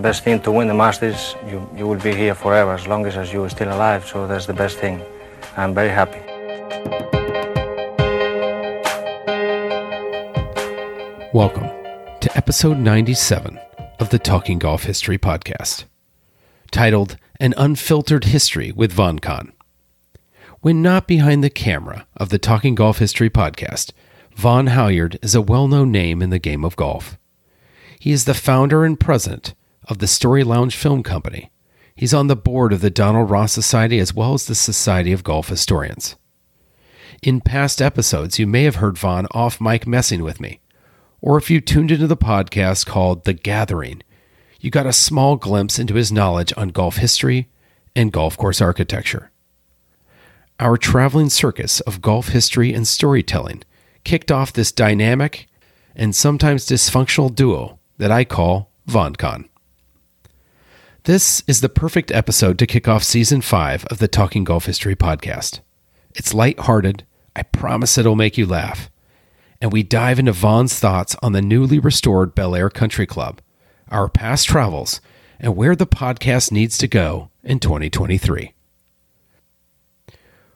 Best thing to win the Masters, you, you will be here forever as long as, you are still alive. So that's the best thing. I'm very happy. Welcome to episode 97 of the Talking Golf History Podcast, titled An Unfiltered History with Vaughn Kahn. When not behind the camera of the Talking Golf History Podcast, Vaughn Halyard is a well known name in the game of golf. He is the founder and president of the Story Lounge Film Company. He's on the board of the Donald Ross Society as well as the Society of Golf Historians. In past episodes, you may have heard Vaughn off mic messing with me, or if you tuned into the podcast called The Gathering, you got a small glimpse into his knowledge on golf history and golf course architecture. Our traveling circus of golf history and storytelling kicked off this dynamic and sometimes dysfunctional duo that I call VonCon. This is the perfect episode to kick off season five of the Talking Golf History podcast. It's light-hearted. I promise it'll make you laugh. And we dive into Vaughn's thoughts on the newly restored Bel Air Country Club, our past travels, and where the podcast needs to go in 2023.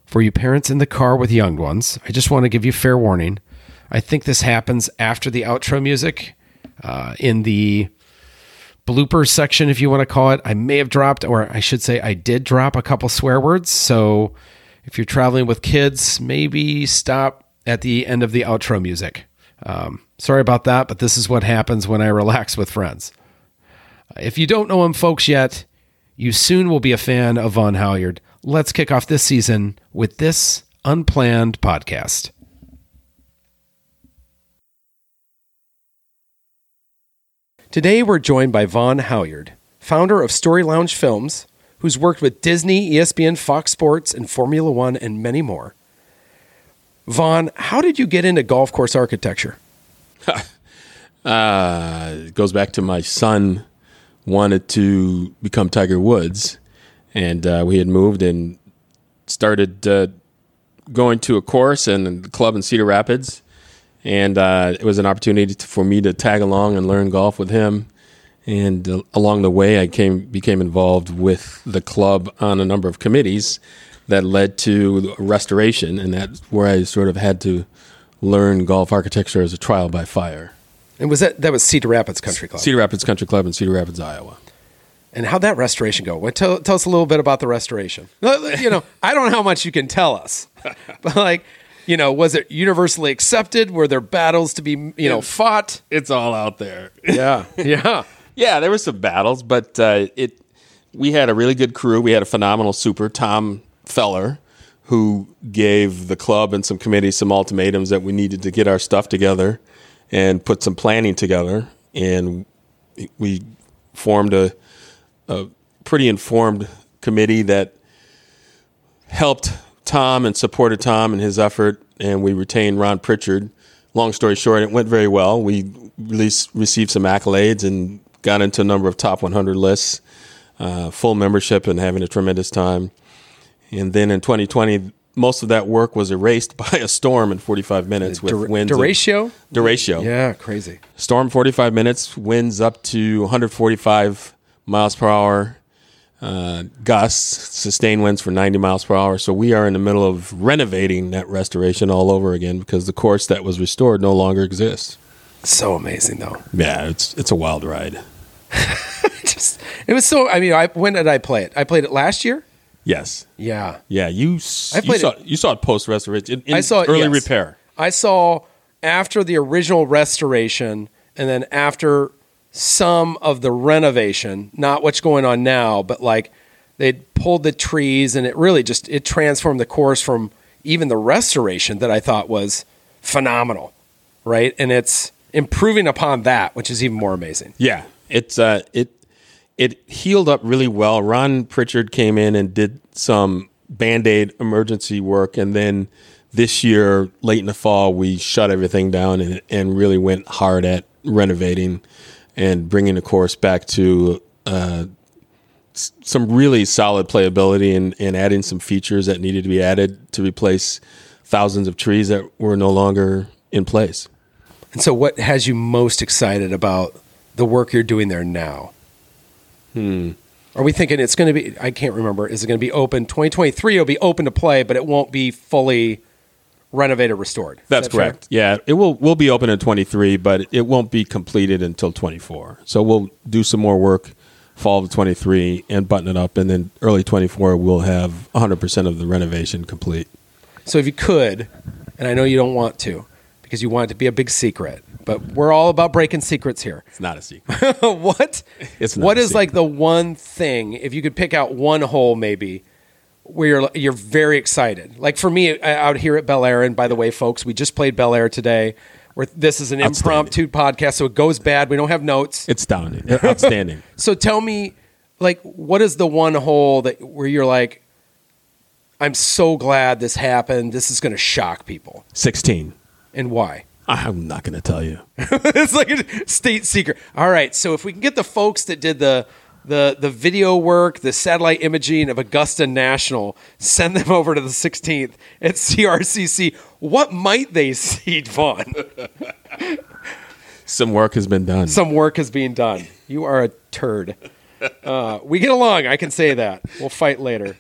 For you parents in the car with young ones, I just want to give you fair warning. I think this happens after the outro music. Uh, in the blooper section, if you want to call it, I may have dropped, or I should say, I did drop a couple swear words. So if you're traveling with kids, maybe stop at the end of the outro music. Um, sorry about that, but this is what happens when I relax with friends. If you don't know him, folks, yet, you soon will be a fan of Vaughn Halyard. Let's kick off this season with this unplanned podcast. Today, we're joined by Vaughn Halyard, founder of Story Lounge Films, who's worked with Disney, ESPN, Fox Sports, and Formula One, and many more. Vaughn, how did you get into golf course architecture? uh, it goes back to my son wanted to become Tiger Woods, and uh, we had moved and started uh, going to a course and the club in Cedar Rapids, and uh, it was an opportunity to, for me to tag along and learn golf with him. And uh, along the way, I came became involved with the club on a number of committees that led to restoration, and that's where I sort of had to learn golf architecture as a trial by fire. And was that that was Cedar Rapids Country Club? Cedar Rapids Country Club in Cedar Rapids, Iowa. And how'd that restoration go? Well, tell, tell us a little bit about the restoration. You know, I don't know how much you can tell us, but like, you know, was it universally accepted? Were there battles to be, you know, fought? It's all out there. Yeah, yeah, yeah. There were some battles, but uh, it. We had a really good crew. We had a phenomenal super, Tom Feller, who gave the club and some committees some ultimatums that we needed to get our stuff together and put some planning together. And we formed a, a pretty informed committee that helped Tom and supported Tom and his effort. And we retained Ron Pritchard. Long story short, it went very well. We released, received some accolades and got into a number of top 100 lists, uh, full membership, and having a tremendous time. And then in 2020, most of that work was erased by a storm in 45 minutes with Dur- winds. Derecho? Of, Derecho. Yeah, crazy. Storm 45 minutes, winds up to 145 miles per hour, uh, gusts, sustained winds for 90 miles per hour. So we are in the middle of renovating that restoration all over again because the course that was restored no longer exists. So amazing, though. Yeah, it's it's a wild ride. Just, it was so. I mean, I, when did I play it? I played it last year. Yes. Yeah. Yeah. You I you saw it- you saw it post restoration. I saw it, early yes. repair. I saw after the original restoration and then after some of the renovation, not what's going on now, but like they'd pulled the trees and it really just it transformed the course from even the restoration that I thought was phenomenal. Right? And it's improving upon that, which is even more amazing. Yeah, it's uh, it it healed up really well. Ron Pritchard came in and did some band aid emergency work, and then this year, late in the fall, we shut everything down and and really went hard at renovating and bringing the course back to. Uh, some really solid playability and, and adding some features that needed to be added to replace thousands of trees that were no longer in place. And so, what has you most excited about the work you're doing there now? Hmm. Are we thinking it's going to be? I can't remember. Is it going to be open 2023? It'll be open to play, but it won't be fully renovated, restored. That's that fair? correct. Yeah, it will will be open in 23, but it won't be completed until 24. So we'll do some more work fall of 23 and button it up and then early 24 we'll have 100% of the renovation complete. So, if you could, and I know you don't want to, because you want it to be a big secret, but we're all about breaking secrets here. It's not a secret. what? It's not what is like the one thing if you could pick out one hole maybe where you're you're very excited. Like for me out here at Bel Air, and by the way, folks, we just played Bel Air today. Where this is an impromptu podcast, so it goes bad. We don't have notes. it's astounding. Outstanding. So tell me, like, what is the one hole that where you're like, I'm so glad this happened. This is going to shock people, 16. and why? I'm not going to tell you. it's like a state secret. All right, so if we can get the folks that did the the the video work, the satellite imaging of Augusta National, send them over to the 16th at CRCC. What might they see, Vaughn? Some work has been done. Some work is being done. You are a turd. Uh, we get along. I can say that. We'll fight later.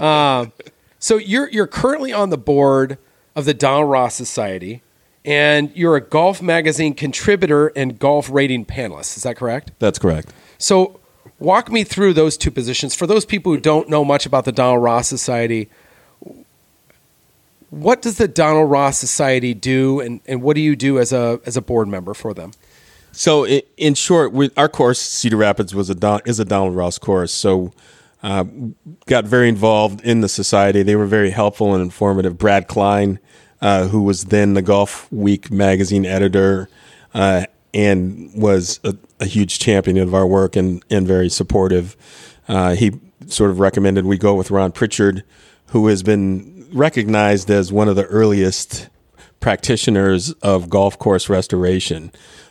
Um, so you're you're currently on the board of the Donald Ross Society, and you're a golf magazine contributor and golf rating panelist. Is that correct? That's correct. So, walk me through those two positions. For those people who don't know much about the Donald Ross Society, what does the Donald Ross Society do, and, and what do you do as a as a board member for them? So, in short, we, our course Cedar Rapids was a Don, is a Donald Ross course. So, uh, got very involved in the society. They were very helpful and informative. Brad Klein, uh, who was then the Golf Week magazine editor, uh, and was a, a huge champion of our work and and very supportive. Uh, he sort of recommended we go with Ron Pritchard, who has been recognized as one of the earliest practitioners of golf course restoration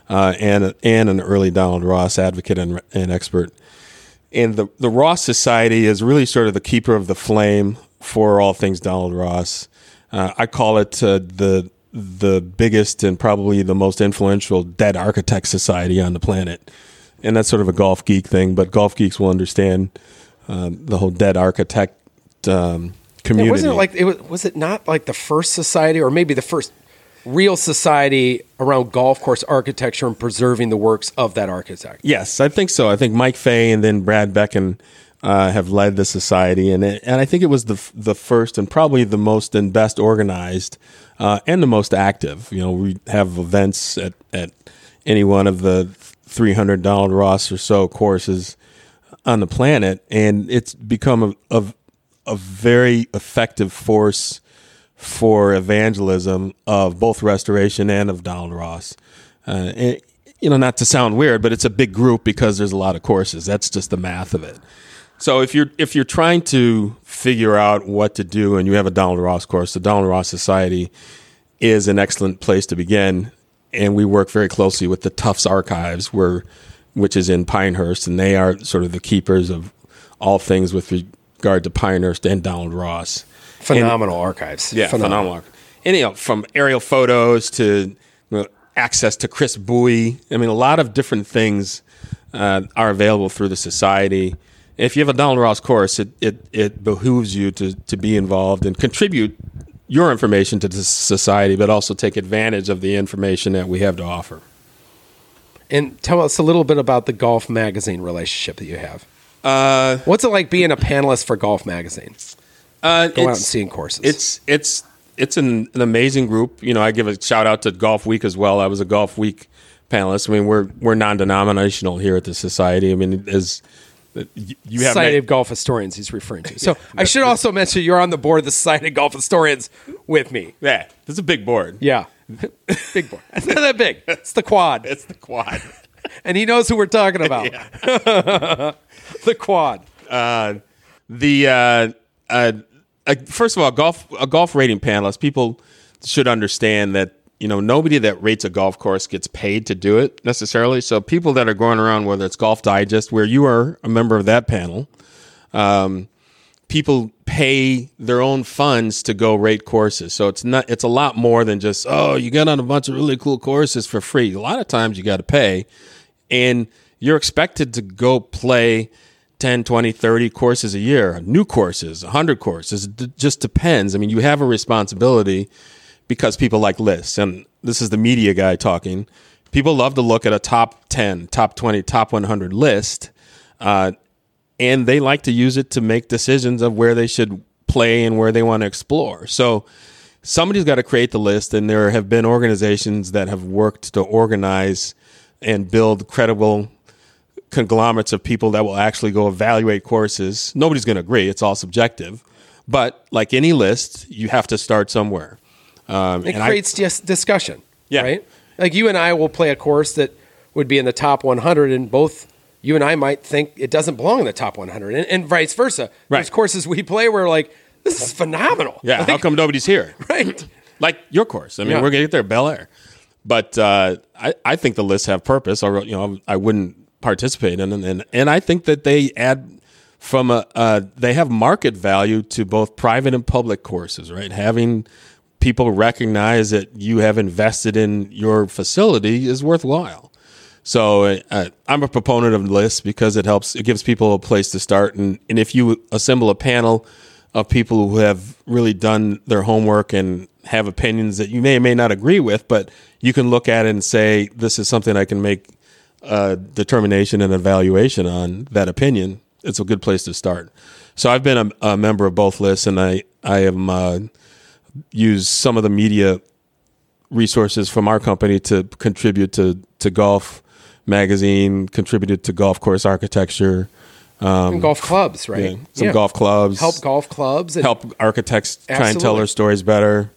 uh, and and an early Donald Ross advocate and, and expert. And the the Ross Society is really sort of the keeper of the flame for all things Donald Ross. Uh, I call it uh, the the biggest and probably the most influential dead architect society on the planet. And that's sort of a golf geek thing, but golf geeks will understand um, the whole dead architect um, community. It wasn't it like it was, was it not like the first society, or maybe the first real society around golf course architecture and preserving the works of that architect? Yes, I think so. I think Mike Fay and then Brad Becken uh, have led the society, and it, and I think it was the the first and probably the most and best organized uh, and the most active. You know, we have events at at any one of the 300 Donald Ross or so courses on the planet, and it's become a, a, a very effective force for evangelism of both restoration and of Donald Ross. Uh, and, you know, not to sound weird, but it's a big group because there's a lot of courses. That's just the math of it. So if you're if you're trying to figure out what to do and you have a Donald Ross course, the Donald Ross Society is an excellent place to begin. And we work very closely with the Tufts Archives, where which is in Pinehurst, and they are sort of the keepers of all things with regard to Pinehurst and Donald Ross. Phenomenal archives. Yeah, phenomenal. And you know, from aerial photos to you know, access to Chris Buie. I mean, a lot of different things uh, are available through the society. If you have a Donald Ross course, it, it, it behooves you to, to be involved and contribute your information to the society, but also take advantage of the information that we have to offer. And tell us a little bit about the Golf Magazine relationship that you have. Uh, What's it like being a panelist for Golf Magazine? uh, Go out and seeing courses. It's it's it's an, an amazing group. You know, I give a shout out to Golf Week as well. I was a Golf Week panelist. I mean, we're we're non denominational here at the society. I mean, as you have Society of Golf Historians he's referring to. So I should also mention you're on the board of the Society of Golf Historians with me. yeah, this is a big board. Yeah. big board. It's not that big. It's the quad, It's the quad. and he knows who we're talking about. the quad. uh, the uh, uh, uh, first of all, golf a golf rating panelist. People should understand that you know nobody that rates a golf course gets paid to do it necessarily. So people that are going around, whether it's Golf Digest, where you are a member of that panel, um, people pay their own funds to go rate courses. So it's not it's a lot more than just oh you got on a bunch of really cool courses for free. A lot of times you got to pay, and you're expected to go play 10, 20, 30 courses a year, new courses, 100 courses. It just depends. I mean, you have a responsibility because people like lists. And this is the media guy talking. People love to look at a top 10, top 20, top 100 list, uh, and they like to use it to make decisions of where they should play and where they want to explore. So somebody's got to create the list, and there have been organizations that have worked to organize and build credible conglomerates of people that will actually go evaluate courses. Nobody's going to agree; it's all subjective. But like any list, you have to start somewhere. Um, It and I- creates dis- discussion. Yeah. Right? Like you and I will play a course that would be in the top 100, and both you and I might think it doesn't belong in the top 100, and, and vice versa. There's Right. courses we play where like, this is phenomenal. yeah, Like, how come nobody's here? Right. like your course. I mean, Yeah. we're gonna get there, Bel Air. But uh, I, I think the lists have purpose, or you know, I wouldn't participate in them, and and I think that they add from a uh, they have market value to both private and public courses, right? Having people recognize that you have invested in your facility is worthwhile. So uh, I'm a proponent of lists because it helps. It gives people a place to start, and and if you assemble a panel of people who have really done their homework and have opinions that you may or may not agree with, but you can look at it and say, "This is something I can make a determination and evaluation on." That opinion, it's a good place to start. So I've been a, a member of both lists, and I I am uh, used some of the media resources from our company to contribute to to golf magazine, contributed to golf course architecture, And golf clubs, right? yeah, some Yeah. golf clubs, Help golf clubs. And help architects try and tell their stories better.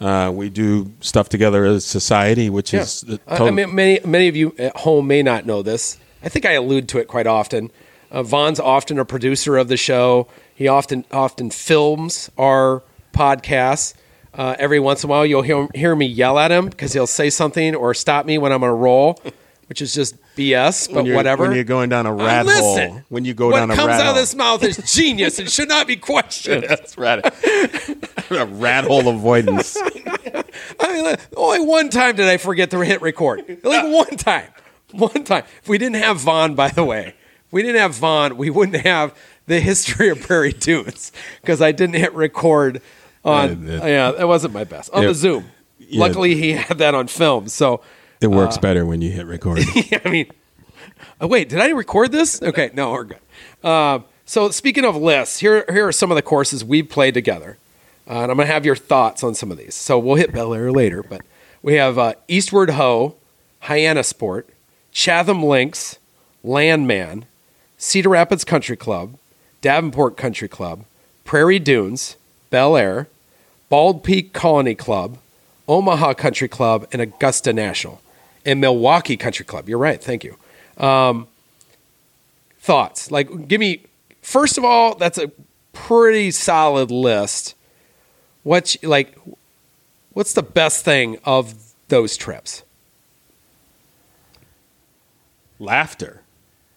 Uh, we do stuff together as a society, which Yeah. is the I- I mean, many many of you at home may not know this. I think I allude to it quite often. Uh, Vaughn's often a producer of the show. He often often films our podcasts. Uh, every once in a while, you'll hear, hear me yell at him because he'll say something or stop me when I'm on a roll, which is just BS. But when whatever. When you're going down a Uh, rat listen, hole, when you go what down a comes rat out of hole, this mouth is genius and should not be questioned. that's rat, a rat hole avoidance. I mean, like, only one time did I forget to hit record. Like one time. One time. If we didn't have Vaughn, by the way, if we didn't have Vaughn, we wouldn't have the history of Prairie Dunes because I didn't hit record on. Uh, uh, yeah, that wasn't my best on Yeah. the Zoom. Yeah. Luckily, he had that on film. So, It works better when you hit record. I mean, oh, wait, did I record this? Okay, no, we're good. Uh, so, speaking of lists, here here are some of the courses we've played together, uh, and I'm gonna have your thoughts on some of these. So we'll hit Bel Air later, but we have uh, Eastward Ho, Hyannisport, Chatham Links, Landmand, Cedar Rapids Country Club, Davenport Country Club, Prairie Dunes, Bel Air, Bald Peak Colony Club, Omaha Country Club, and Augusta National, and Milwaukee Country Club. You're right. Thank you. Um, thoughts? Like, give me first of all. That's a pretty solid list. What's like? What's the best thing of those trips? Laughter.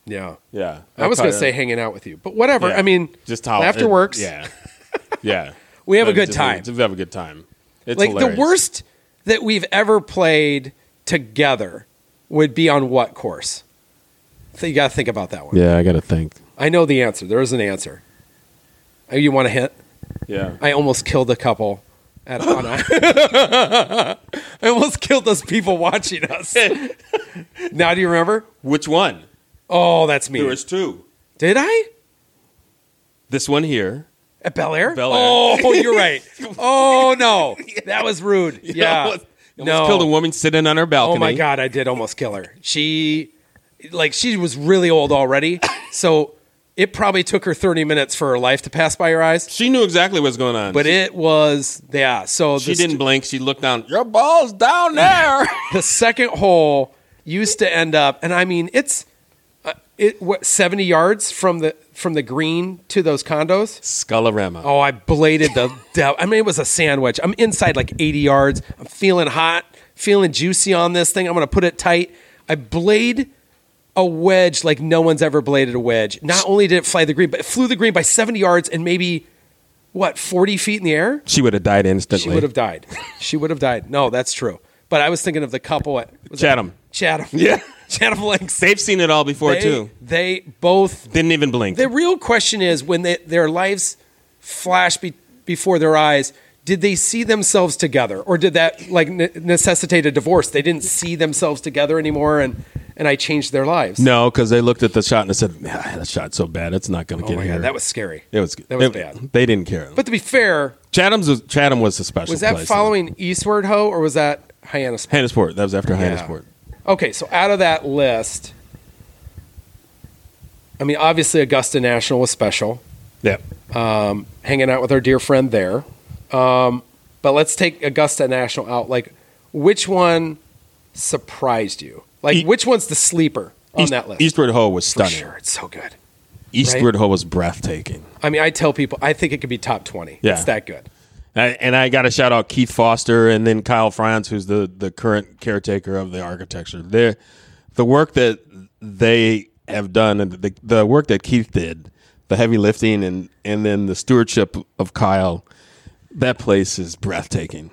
Yeah, Yeah, I was going to say hanging out with you, but whatever. Yeah. I mean, just how laughter it- works. Yeah, yeah. We have a good just- time. We have a good time. It's like hilarious. the worst that we've ever played together would be on what course? So you got to think about that one. Yeah, I got to think. I know the answer. There is an answer. Oh, You want to hit? Yeah, I almost killed a couple. At, on I almost killed those people watching us. now, do you remember? which one? Oh, that's me. There was two. Did I? This one here. At Bel Air? Bel Air. Oh, you're right. Oh, no. That was rude. You Yeah. almost, you no. almost killed a woman sitting on her balcony. Oh my god, I did almost kill her. She like she was really old already. So it probably took her 30 minutes for her life to pass by her eyes. She knew exactly what's going on. But it was yeah. So she the, didn't blink. She looked down. Your ball's down there. the second hole used to end up, and I mean it's uh, it what 70 yards from the from the green to those condos. Skullorama. Oh, I bladed the. dev- I mean, it was a sandwich. I'm inside like 80 yards. I'm feeling hot, feeling juicy on this thing. I'm gonna put it tight. I blade a wedge like no one's ever bladed a wedge. Not only did it fly the green, but it flew the green by 70 yards and maybe what 40 feet in the air. She would have died instantly. She would have died. She would have died. No, that's true. But I was thinking of the couple at was it Chatham. Chatham. Yeah. Chatham Links. They've seen it all before They, too. they both Didn't even blink. the real question is when they, their lives flash be, before their eyes, did they see themselves together, or did that like ne- necessitate a divorce? They didn't see themselves together anymore, and and I changed their lives. no, because they looked at the shot and said, "Ah, "That shot's so bad, it's not going to oh get my here." god, that was scary. it was that was it- bad. They didn't care. But to be fair, Chatham's was, Chatham was a special. was that place, following Eastward Ho, or was that Hyannis? though. Hyannisport? That was after Yeah. Okay, so out of that list, I mean, obviously Augusta National was special. Yeah. hanging out with our dear friend there. Um, but let's take Augusta National out. Like, which one surprised you? Like, E- which one's the sleeper on East- that list? Eastward Ho was For stunning. sure, it's so good. Eastward Ho was breathtaking. I mean, I tell people, I think it could be top twenty. Yeah. It's that good. And I got to shout out Keith Foster and then Kyle Franz, who's the, the current caretaker of the architecture. they the work that they have done and the, the work that Keith did, the heavy lifting and, and then the stewardship of Kyle, that place is breathtaking.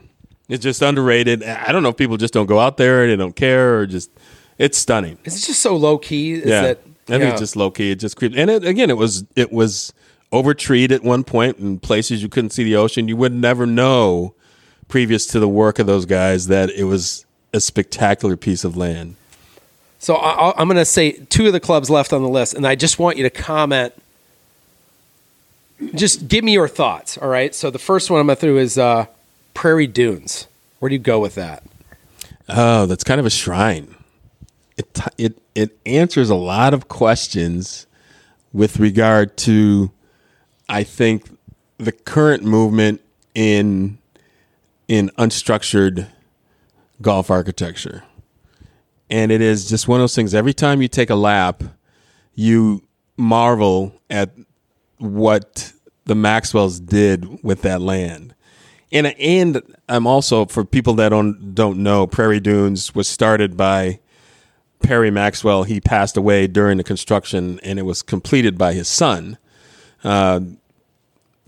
It's just underrated. I don't know if people just don't go out there, they don't care, or just it's stunning. It's just so low key. Is yeah, that, I think yeah. it's just low key. It just creeps. And it, again, it was it was overtreed at one point in places you couldn't see the ocean. You would never know previous to the work of those guys that it was a spectacular piece of land. So I, I'm going to say two of the clubs left on the list, and I just want you to comment. Just give me your thoughts. All right. So the first one I'm going to through is uh, Prairie Dunes. Where do you go with that? Oh, that's kind of a shrine. It it it answers a lot of questions with regard to, I think, the current movement in in unstructured golf architecture, and it is just one of those things. Every time you take a lap, you marvel at what the Maxwells did with that land. And and I'm also for people that don't don't know, Prairie Dunes was started by Perry Maxwell. He passed away during the construction, and it was completed by his son, uh,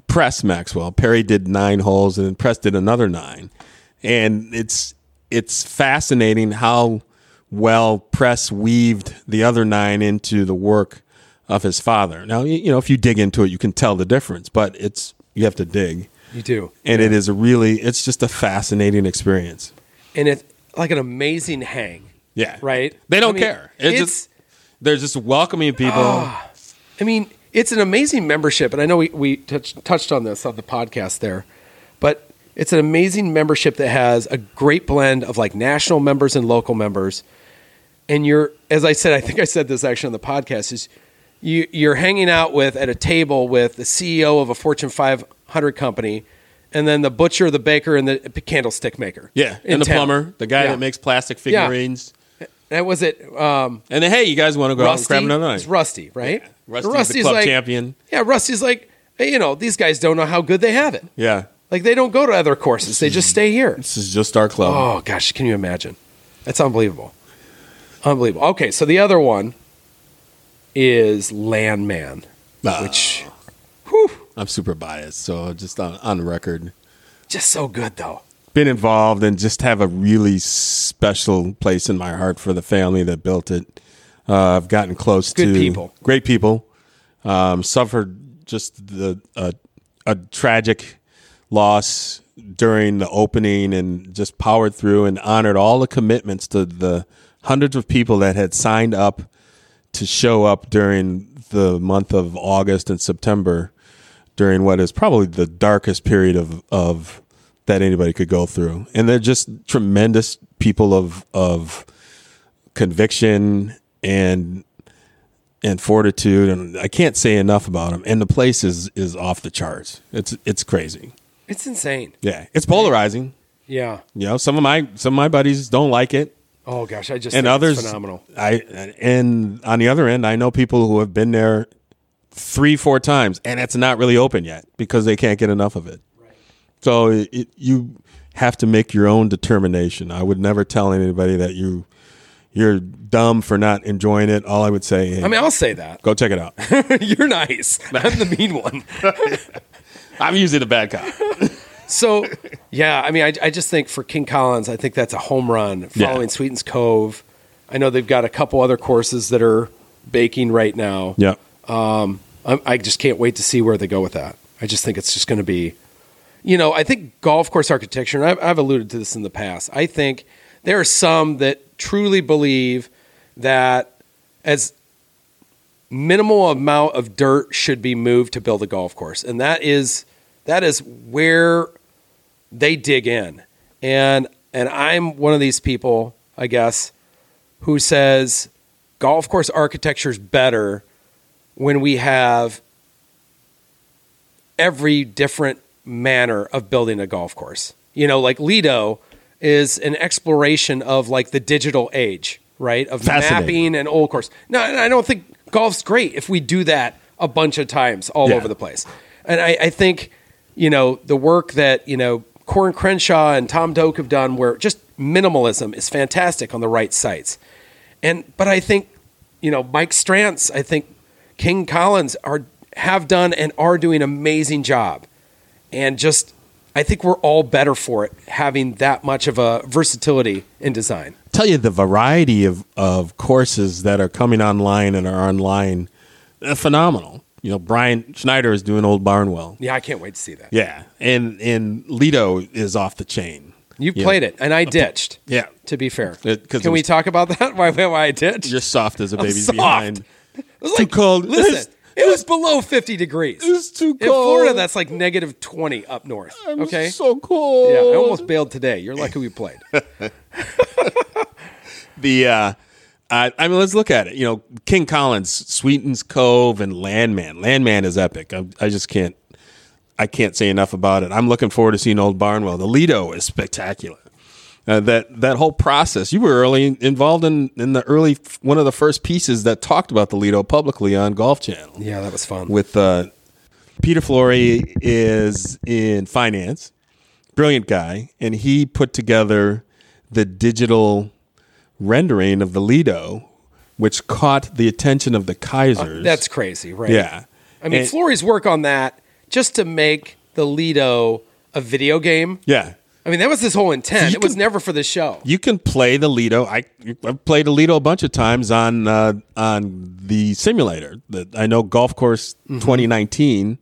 Press Maxwell. Perry did nine holes, and then Press did another nine. And it's it's fascinating how well Press weaved the other nine into the work of his father. Now, you know, if you dig into it, you can tell the difference, but it's you have to dig You do. and it is a really it's just a fascinating experience and it's like an amazing hang. yeah Right? they don't I mean, care it's, it's- just they're just welcoming people I mean, it's an amazing membership, and I know we, we touch, touched on this on the podcast there, but it's an amazing membership that has a great blend of like national members and local members. And you're, as I said, I think I said this actually on the podcast, is you, you're hanging out with at a table with the CEO of a Fortune 500 company, and then the butcher, the baker, and the candlestick maker. yeah and the town. plumber the guy Yeah. that makes plastic Yeah. figurines That was it. Um, and then hey you guys want to go out and Rusty. grab another It's Rusty, right? Rusty's the club champion Yeah, Rusty's like, hey, you know, these guys don't know how good they have it. yeah Like they don't go to other courses; they just stay here. this is just our club Oh gosh, can you imagine? That's unbelievable. Unbelievable. Okay, so the other one is Landmand, Ah, which i'm super biased so just on, on record just so good though. been involved and just have a really special place in my heart for the family that built it. Uh, I've gotten close Good to people. great people. Um, suffered just the a, a tragic loss during the opening and just powered through and honored all the commitments to the hundreds of people that had signed up to show up during the month of August and September during what is probably the darkest period of, of that anybody could go through. And they're just tremendous people of of conviction and and fortitude, and I can't say enough about them. And the place is is off the charts. It's it's crazy. It's insane. Yeah, it's polarizing. Yeah. You know, some of my some of my buddies don't like it, Oh gosh, I just and think others it's phenomenal. I and on the other end, I know people who have been there three, four times, and it's not really open yet because they can't get enough of it. So it, it, you have to make your own determination. I would never tell anybody that you you're dumb for not enjoying it. All I would say, hey, I mean, I'll say that. go check it out. You're nice. I'm the mean one. I'm usually the bad cop. So, yeah, I mean, I, I just think for King Collins, I think that's a home run following Yeah. Sweetens Cove. I know they've got a couple other courses that are baking right now. yeah. Um, I'm, I just can't wait to see where they go with that. I just think it's just going to be, you know, I think golf course architecture, and I've, I've alluded to this in the past. I think there are some that truly believe that as minimal amount of dirt should be moved to build a golf course, and that is that is where they dig in. And and I'm one of these people, I guess, who says golf course architecture is better when we have every different manner of building a golf course. You know, like Lido is an exploration of like the digital age, right? Of mapping an old course. No, I don't think golf's great if we do that a bunch of times all Yeah. over the place. And I, I think, you know, the work that, you know, Coore and Crenshaw and Tom Doak have done where just minimalism is fantastic on the right sites. And but I think, you know, Mike Strantz, I think King Collins are have done and are doing an amazing job. And just I think we're all better for it having that much of a versatility in design. Tell you the variety of, of courses that are coming online and are online, uh, phenomenal. You know, Brian Schneider is doing Old Barnwell. Yeah, I can't wait to see that. Yeah, and and Lido is off the chain. You've Yeah. played it, and I ditched. Yeah, To be fair, It- can we talk about that? Why, why I ditched? you're soft as a baby's soft. behind. It was too cold. Listen, it was below 50 degrees. It's too In cold. Florida, that's like negative 20 up north. okay. so cold. yeah, I almost bailed today. You're lucky we played. the uh I, I mean, let's look at it. You know, King Collins, Sweetens Cove, and Landmand. Landmand is epic. I, I just can't, I can't say enough about it. I'm looking forward to seeing Old Barnwell. The Lido is spectacular. Uh, that that whole process. You were early involved in in the early one of the first pieces that talked about the Lido publicly on Golf Channel yeah, that was fun. with uh, Peter Flory is in finance, brilliant guy, and he put together the digital rendering of the Lido, which caught the attention of the Keisers. That's crazy, right? yeah. I mean, And- Flory's work on that just to make the Lido a video game. yeah. I mean, that was his whole intent. you it was never for the show. You can play the Lido. I I've played a Lido a bunch of times on uh, on the simulator. The, I know Golf Course Mm-hmm. 2019,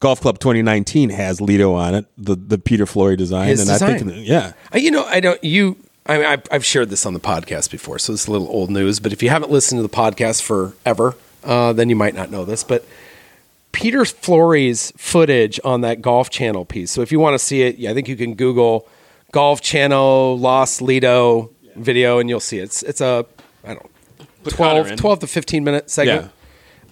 Golf Club 2019 has Lido on it. The the Peter Flory design, His and I design. think yeah, Uh, You know, I don't. You, I mean, I've, I've shared this on the podcast before, so it's a little old news. But if you haven't listened to the podcast forever, uh, then you might not know this. But Peter Flory's footage on that Golf Channel piece. So if you want to see it, yeah, I think you can Google Golf Channel Los Lido video, and you'll see it. It's it's a I don't know, Put 12, 12 to fifteen minute segment.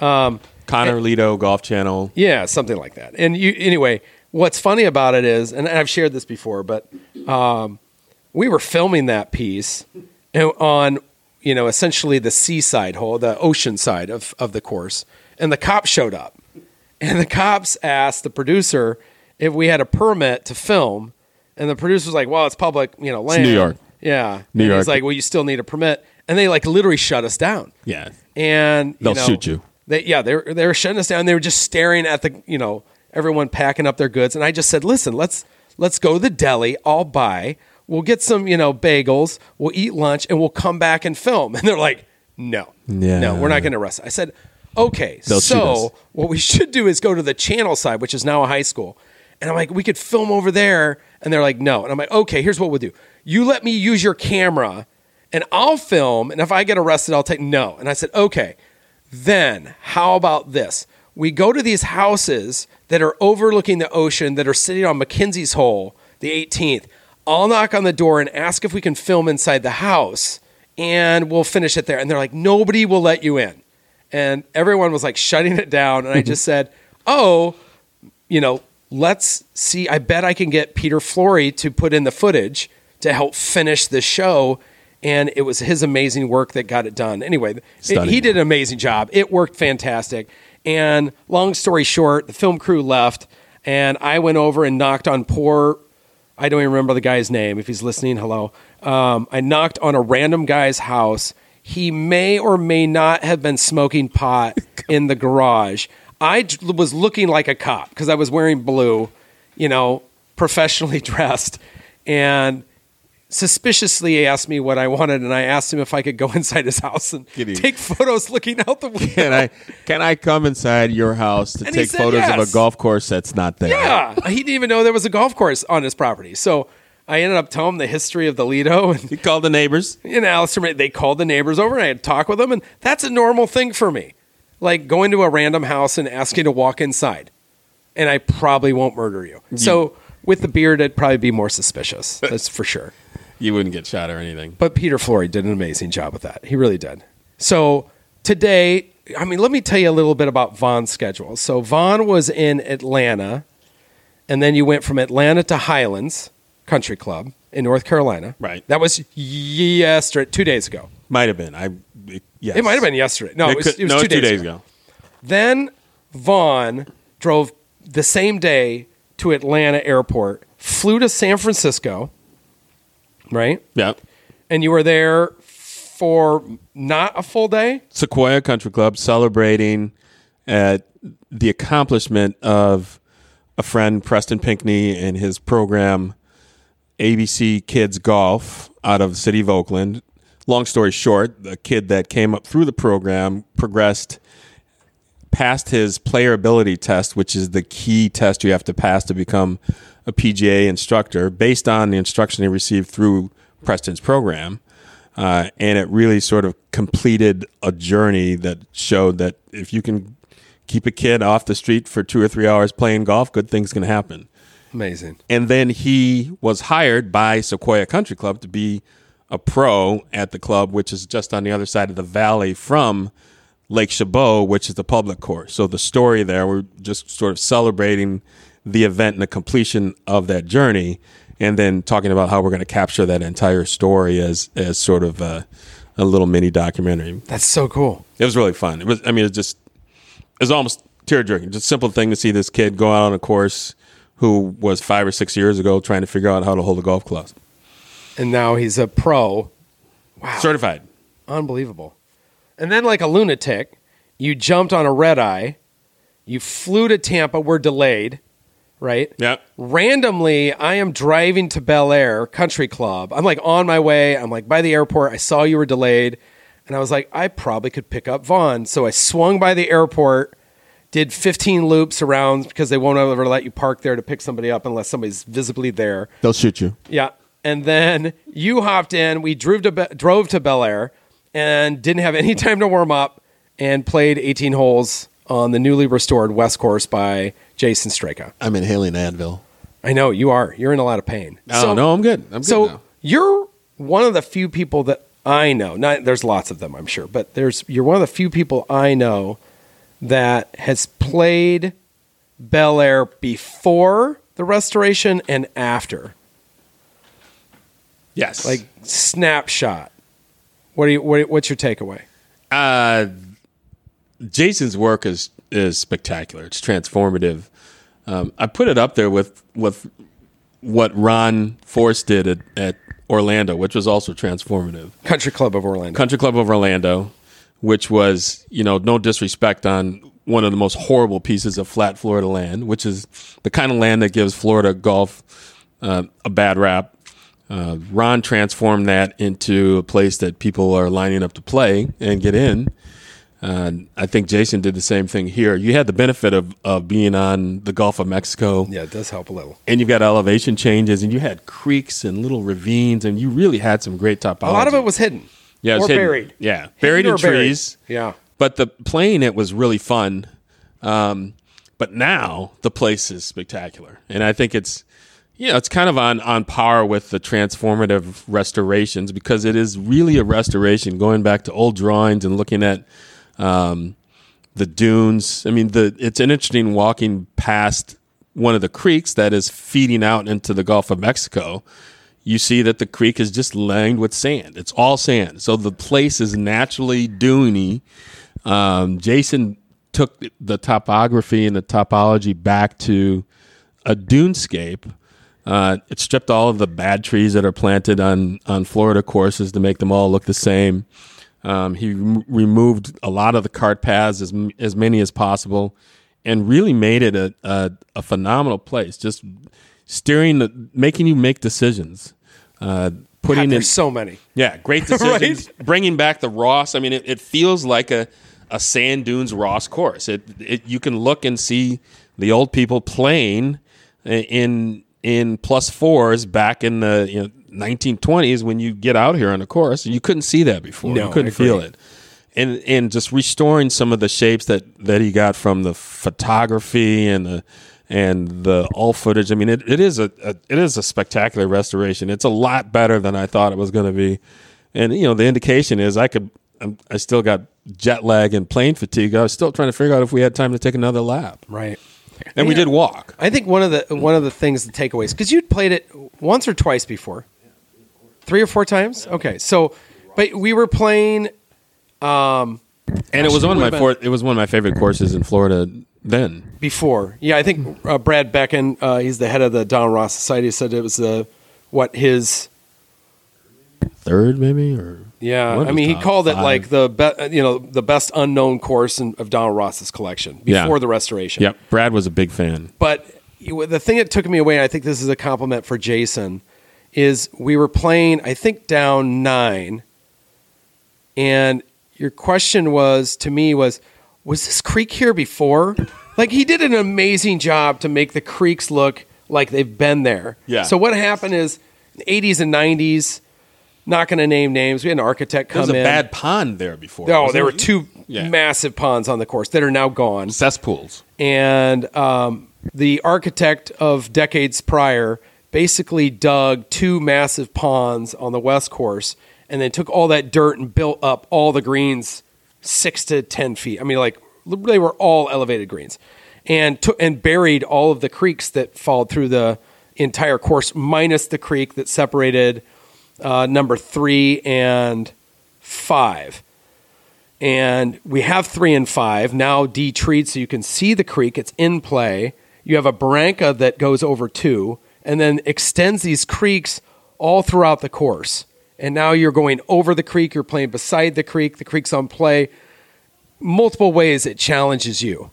yeah. Connor Lido Golf Channel. Yeah, something like that. And you, anyway, what's funny about it is, and I've shared this before, but um, we were filming that piece on, you know, essentially the seaside hole, the ocean side of, of the course, and the cops showed up. And the cops asked the producer if we had a permit to film, and the producer was like, "Well, it's public, you know, land." New York. Yeah, New and York. He's like, "Well, you still need a permit," and they like literally shut us down Yeah. and They'll know, shoot you. They, yeah, they were they were shutting us down. They were just staring at the you know everyone packing up their goods, and I just said, "Listen, let's let's go to the deli. I'll buy. We'll get some you know bagels. We'll eat lunch, and we'll come back and film." And they're like, "No, Yeah. no, we're not going to arrest." I said, "Okay, They'll so what we should do is go to the channel side, which is now a high school." And I'm like, "We could film over there," and they're like, "No." And I'm like, "Okay, here's what we'll do. You let me use your camera." And I'll film, and if I get arrested, I'll take no. And I said, okay, then how about this? We go to these houses that are overlooking the ocean that are sitting on Mackenzie's Hole, the 18th. I'll knock on the door and ask if we can film inside the house, and we'll finish it there. And they're like, nobody will let you in. And everyone was like shutting it down. And I just said, "Oh, you know, let's see. I bet I can get Peter Flory to put in the footage to help finish the show." And it was his amazing work that got it done. Anyway, it- he did an amazing job. It worked fantastic. And long story short, the film crew left, and I went over and knocked on poor I don't even remember the guy's name. If he's listening, hello. Um, I knocked on a random guy's house. He may or may not have been smoking pot in the garage. I was looking like a cop because I was wearing blue, you know, professionally dressed. And suspiciously asked me what I wanted, and I asked him if I could go inside his house and Giddy. take photos looking out the window. Can I can I come inside your house to And take photos of a golf course that's not there? Yeah, he didn't even know there was a golf course on his property. So I ended up telling him the history of the Lido and You called the neighbors. and Alistair, they called the neighbors over and I had to talk with them. And that's a normal thing for me. Like going to a random house and asking to walk inside. And I probably won't murder you. So with the beard, it'd probably be more suspicious. That's for sure. You wouldn't get shot or anything. But Peter Flory did an amazing job with that. He really did. So today, I mean, let me tell you a little bit about Vaughn's schedule. So Vaughn was in Atlanta, and then you went from Atlanta to Highlands Country Club in North Carolina. Right. That was yesterday, two days ago. Might have been. I. It, yes. It might have been yesterday. No, it, was, could- it was no, two, it's two days, days ago. ago. Then Vaughn drove the same day to Atlanta airport, flew to San Francisco, right? Yeah. And you were there for not a full day. Sequoia Country Club celebrating uh, the accomplishment of a friend, Preston Pinkney, and his program, ABC Kids Golf, out of the city of Oakland. Long story short, the kid that came up through the program progressed passed his player ability test, which is the key test you have to pass to become a PGA instructor, based on the instruction he received through Preston's program. Uh, and it really sort of completed a journey that showed that if you can keep a kid off the street for two or three hours playing golf, good things can happen. Amazing. And then he was hired by Sequoia Country Club to be a pro at the club, which is just on the other side of the valley from Lake Chabot, which is the public course. So the story there, we're just sort of celebrating the event and the completion of that journey, and then talking about how we're going to capture that entire story as as sort of a, a little mini documentary. That's so cool. It was really fun. It was. I mean, it was just. It was almost tear jerking. Just a simple thing to see this kid go out on a course who was five or six years ago trying to figure out how to hold a golf club. And now he's a pro. Wow. Certified. Unbelievable. And then, like a lunatic, you jumped on a red eye. You flew to Tampa. We're delayed, right? Yeah. Randomly, I am driving to Bel Air Country Club. I'm like on my way. I'm like by the airport. I saw you were delayed. And I was like, I probably could pick up Vaughn. So I swung by the airport, did 15 loops around because they won't ever let you park there to pick somebody up unless somebody's visibly there. They'll shoot you. Yeah. And then you hopped in. We drove to Be- drove to Bel Air and didn't have any time to warm up and played 18 holes on the newly restored West Course by Jason Straka. I'm inhaling Advil. I know you are. You're in a lot of pain. Oh no, I'm good. I'm good so now. you're one of the few people that I know. Not there's lots of them, I'm sure, but there's you're one of the few people I know that has played Bel Air before the restoration and after. Yes. Like snapshot. What do you what, what's your takeaway? uh, Jason's work is is spectacular. It's transformative. Um, I put it up there with with what Ron Forse did at, at Orlando, which was also transformative. Country Club of Orlando. Country Club of Orlando, which was, you know, no disrespect on one of the most horrible pieces of flat Florida land, which is the kind of land that gives Florida golf uh, a bad rap. Uh, Ron transformed that into a place that people are lining up to play and get in. Uh, I think Jason did the same thing here. You had the benefit of, of being on the Gulf of Mexico yeah, it does help a little. and you've got elevation changes and you had creeks and little ravines and you really had some great topology. A lot of it was hidden. Yeah, it was or hidden. buried. Yeah, buried Hidden in or buried. trees. Yeah. But the playing it was really fun. Um, but now the place is spectacular, and I think it's you know it's kind of on on par with the transformative restorations because it is really a restoration, going back to old drawings and looking at um, the dunes. I mean, the it's an interesting walking past one of the creeks that is feeding out into the Gulf of Mexico. You see that the creek is just lined with sand. It's all sand, so the place is naturally duny. Um, Jason took the topography and the topology back to a dunescape. Uh, it stripped all of the bad trees that are planted on on Florida courses to make them all look the same. Um, he rem- removed a lot of the cart paths, as as many as possible, and really made it a a, a phenomenal place. Just steering, the, making you make decisions, uh, putting God, in so many. yeah, great decisions. Bringing back the Ross. I mean, it, it feels like a, a sand dunes Ross course. It, it you can look and see the old people playing in in plus fours back in the you know, 1920s when you get out here on the course. You couldn't see that before. No, you couldn't feel it. And and just restoring some of the shapes that that he got from the photography and the and the all footage. I mean, it, it is a, a it is a spectacular restoration. It's a lot better than I thought it was going to be. And you know, the indication is I could I'm, I still got jet lag and plane fatigue. I was still trying to figure out if we had time to take another lap. Right. And we did walk. I think one of the one of the things the takeaways because you'd played it once or twice before, three or four times. Okay, so but we were playing. Um, And it was one of my four, it was one of my favorite courses in Florida then. before. Yeah, I think uh, Brad Becken, uh, he's the head of the Don Ross Society, said it was the what his Third maybe or yeah. I mean, he called it like the be, you know the best unknown course in, of Don Ross's collection Yeah. before the restoration. Yep, Brad was a big fan. But the thing that took me away, and I think this is a compliment for Jason, is we were playing, I think, down nine, and your question was to me was, was this creek here before? Like he did an amazing job to make the creeks look like they've been there. Yeah. So what happened is, the 80s and 90s, not going to name names. We had an architect There come was a in. bad pond there before. Oh, wasn't there were it? two Yeah. massive ponds on the course that are now gone cesspools. and um, the architect of decades prior basically dug two massive ponds on the west course and then took all that dirt and built up all the greens six to ten feet. I mean like they were all elevated greens. And and buried all of the creeks that followed through the entire course minus the creek that separated uh, number three and five. And we have three and five now detreed so you can see the creek. It's in play. You have a barranca that goes over two and then extends these creeks all throughout the course and now you're going over the creek you're playing beside the creek the creek's on play. Multiple ways it challenges you.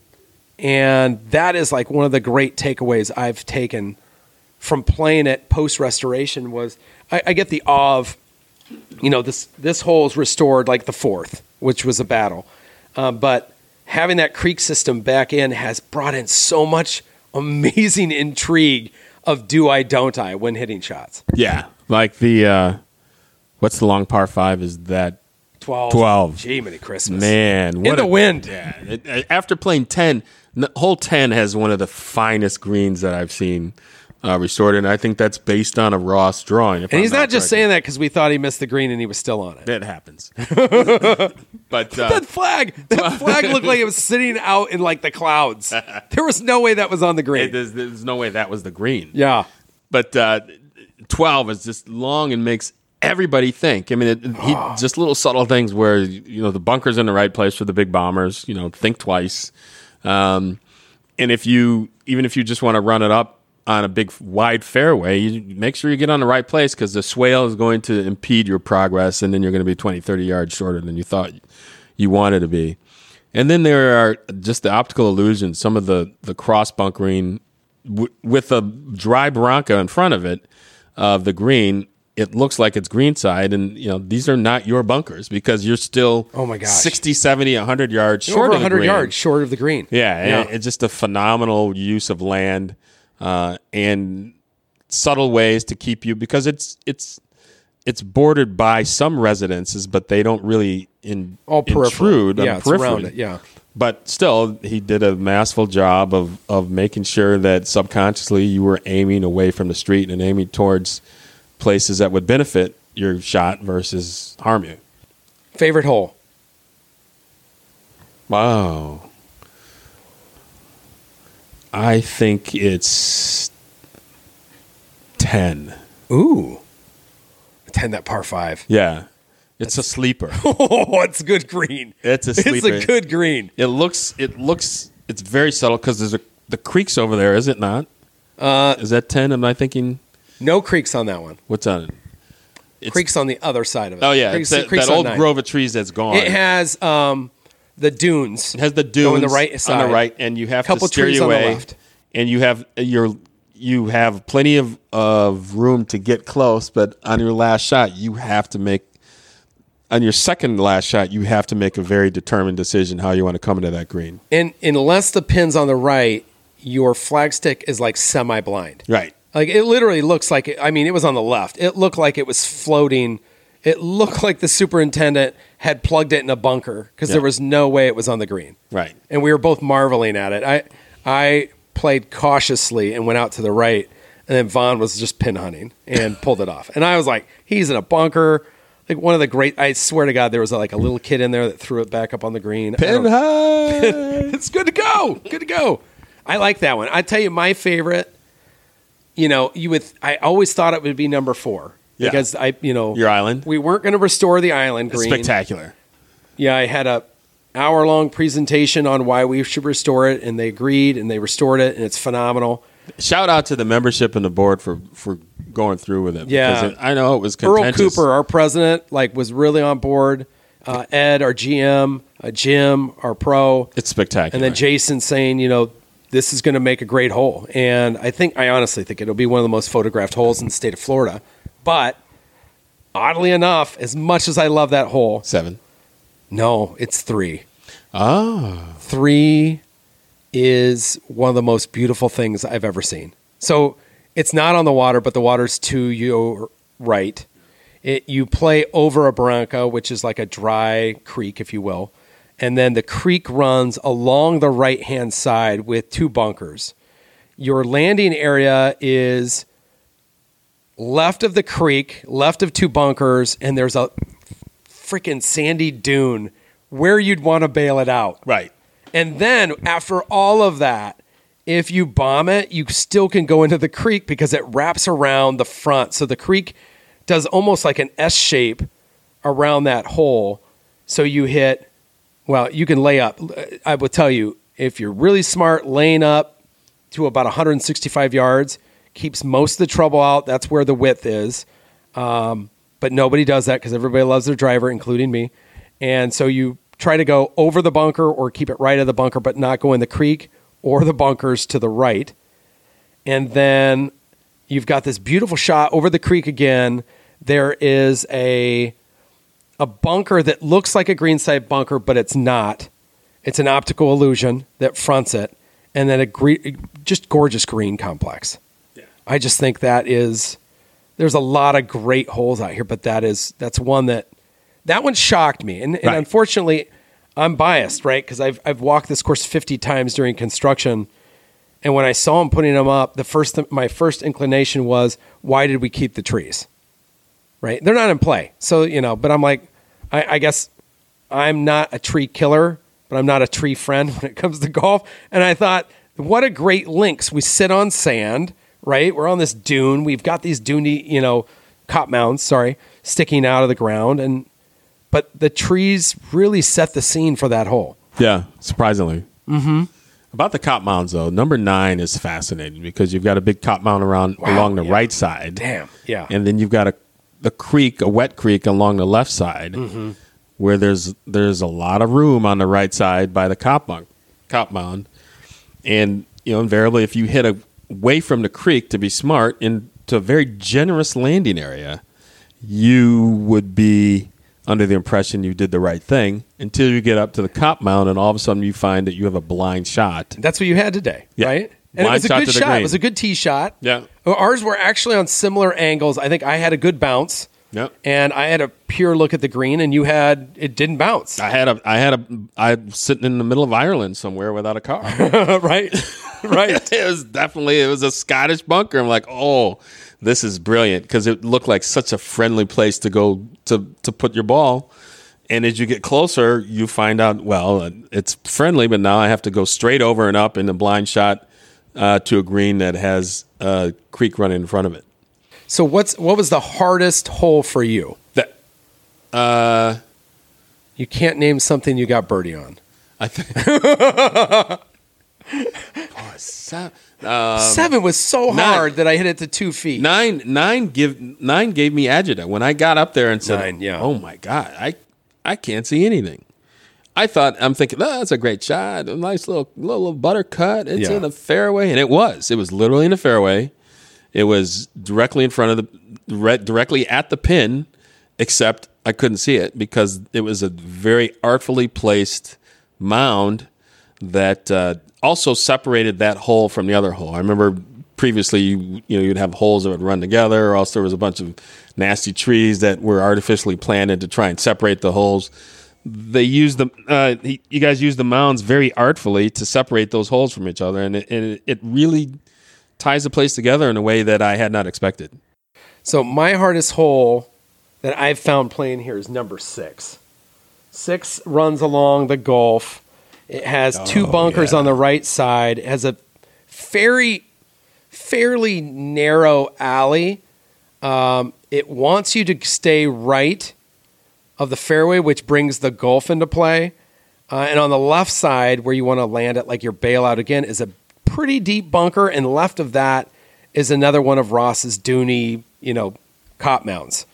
And that is like one of the great takeaways i've taken from playing it post restoration was I, I get the awe of you know this this hole is restored like the fourth, which was a battle, um, but having that creek system back in has brought in so much amazing intrigue of do I don't I when hitting shots. Yeah, like the uh, what's the long par five? Is that 12. 12. Gee, many Christmas. man In the a- wind. Yeah, it- after playing ten, n- hole ten has one of the finest greens that I've seen uh, restored, and I think that's based on a Ross drawing. And I'm he's not just correct. saying that because we thought he missed the green and he was still on it. It happens, but uh, That flag, that flag looked like it was sitting out in like the clouds. There was no way that was on the it- green. there's, there's no way that was the green. Yeah. but uh, 12 is just long and makes everybody think. I mean, it, he, just little subtle things where, you know, the bunker's in the right place for the big bombers, you know, think twice. Um, and if you, even if you just want to run it up on a big wide fairway, you make sure you get on the right place because the swale is going to impede your progress and then you're going to be 20, 30 yards shorter than you thought you wanted to be. And then there are just the optical illusions, some of the, the cross bunkering w- with a dry barranca in front of it of the green. It looks like it's greenside, and you know these are not your bunkers because you're still Oh my gosh. 60, 70, 100 yards short Over of the 100 green. yards short of the green. Yeah, Yeah. and it's just a phenomenal use of land uh, and subtle ways to keep you because it's it's it's bordered by some residences, but they don't really in, All peripheral. intrude Yeah, the it's around periphery. it, yeah. But still, he did a masterful job of of making sure that subconsciously you were aiming away from the street and aiming towards places that would benefit your shot versus harm you. Favorite hole? Wow. I think it's 10. Ooh. 10 that par 5. Yeah. It's a sleeper. Oh, it's good green. It's a It's a good green. It looks it looks it's very subtle because there's a the creeks over there, is it not? Uh, Is that 10? Am I thinking no creeks on that one. what's on it? It's- creeks on the other side of it. Oh yeah, creeks, that, creeks that old nine. grove of trees that's gone. It has um, the dunes. It has the dunes on the right side. on the right, and you have Couple to steer trees your on the way, left. and you have your you have plenty of of room to get close. But on your last shot, you have to make on your second last shot, you have to make a very determined decision how you want to come into that green. And unless the pin's on the right, your flagstick is like semi blind. Right. Like it literally looks like it, I mean, it was on the left. It looked like it was floating. It looked like the superintendent had plugged it in a bunker because Yeah. there was no way it was on the green. Right. And we were both marveling at it. I I played cautiously and went out to the right, and then Vaughn was just pin hunting and pulled it off. And I was like, he's in a bunker. Like one of the great. I swear to God, there was like a little kid in there that threw it back up on the green. Pin high. it's good to go. Good to go. I like that one. I tell you, my favorite. You know, you would. I always thought it would be number four Yeah. because I, you know, Your island. we weren't going to restore the island It's green. spectacular. Yeah, I had a hour long presentation on why we should restore it, and they agreed, and they restored it, and it's phenomenal. Shout out to the membership and the board for for going through with it. Yeah. because it, I know it was Earl. Cooper, our president, like was really on board. Uh, Ed, our GM, uh, Jim, our pro, It's spectacular. and then Jason saying, you know, this is going to make a great hole. And I think, I honestly think it'll be one of the most photographed holes in the state of Florida. But oddly enough, as much as I love that hole, seven. no, it's three. Ah, Three is one of the most beautiful things I've ever seen. So it's not on the water, but the water's to your right. It, you play over a barranca, which is like a dry creek, if you will. And then the creek runs along the right hand side with two bunkers. Your landing area is left of the creek, left of two bunkers, and there's a freaking sandy dune where you'd want to bail it out. right. And then after all of that, if you bomb it, you still can go into the creek because it wraps around the front. So the creek does almost like an S shape around that hole. So you hit, well, you can lay up. I will tell you, if you're really smart, laying up to about 165 yards keeps most of the trouble out. That's where the width is. Um, but nobody does that because everybody loves their driver, including me. And so you try to go over the bunker or keep it right of the bunker, but not go in the creek or the bunkers to the right. And then you've got this beautiful shot over the creek again. There is a a bunker that looks like a greenside bunker, but it's not. It's an optical illusion that fronts it, and then a gre- just gorgeous green complex. Yeah. I just think that is. There's a lot of great holes out here, but that is that's one that that one shocked me, and, and Right. unfortunately, I'm biased, right? Because I've I've walked this course 50 times during construction, and when I saw him putting them up, the first my first inclination was, why did we keep the trees? Right? They're not in play, so you know. But I'm like, I, I guess I'm not a tree killer, but I'm not a tree friend when it comes to golf. And I thought, what a great links. We sit on sand, right? We're on this dune. We've got these duney, you know, cop mounds, sorry, sticking out of the ground, and but the trees really set the scene for that hole. Yeah, surprisingly. Mm-hmm. About the cop mounds, though, number nine is fascinating because you've got a big cop mound around along the yeah. right side. Damn, yeah. and then you've got a the creek, a wet creek along the left side, Mm-hmm. where there's there's a lot of room on the right side by the cop mound, cop mound, and you know invariably if you hit a, away from the creek to be smart into a very generous landing area, you would be under the impression you did the right thing until you get up to the cop mound and all of a sudden you find that you have a blind shot. That's what you had today, Yeah. right? And it was a good shot. green. It was a good tee shot. Yeah. Ours were actually on similar angles. I think I had a good bounce. Yep. And I had a pure look at the green, and you had it didn't bounce. I had a I had a I was sitting in the middle of Ireland somewhere without a car. right, right. it was definitely it was a Scottish bunker. I'm like, oh, this is brilliant because it looked like such a friendly place to go to to put your ball, and as you get closer, you find out well, it's friendly, but now I have to go straight over and up in a blind shot uh, to a green that has a creek running in front of it. So what's what was the hardest hole for you? That uh, You can't name something you got birdie on. I think. oh, so, Seven was so Um, nine. hard that I hit it to two feet. nine nine give nine gave me agita when I got up there and said, Nine, yeah. "Oh my god, I I can't see anything." I thought I'm thinking, oh, that's a great shot, a nice little little, little butter cut. It's Yeah. in the fairway, and it was. It was literally in the fairway. It was directly in front of the re- directly at the pin, except I couldn't see it because it was a very artfully placed mound that uh, also separated that hole from the other hole. I remember previously, you, you know, you'd have holes that would run together, or else there was a bunch of nasty trees that were artificially planted to try and separate the holes. They used the uh, he- you guys use the mounds very artfully to separate those holes from each other, and it, and it really ties the place together in a way that I had not expected. So my hardest hole that I've found playing here is number six. Six runs along the Gulf. It has two bunkers on the right side. It has a very, fairly narrow alley. Um, it wants you to stay right of the fairway, which brings the golf into play. Uh, and on the left side, where you want to land it, like your bailout again, is a pretty deep bunker. And left of that is another one of Ross's Dooney, you know, cop mounds.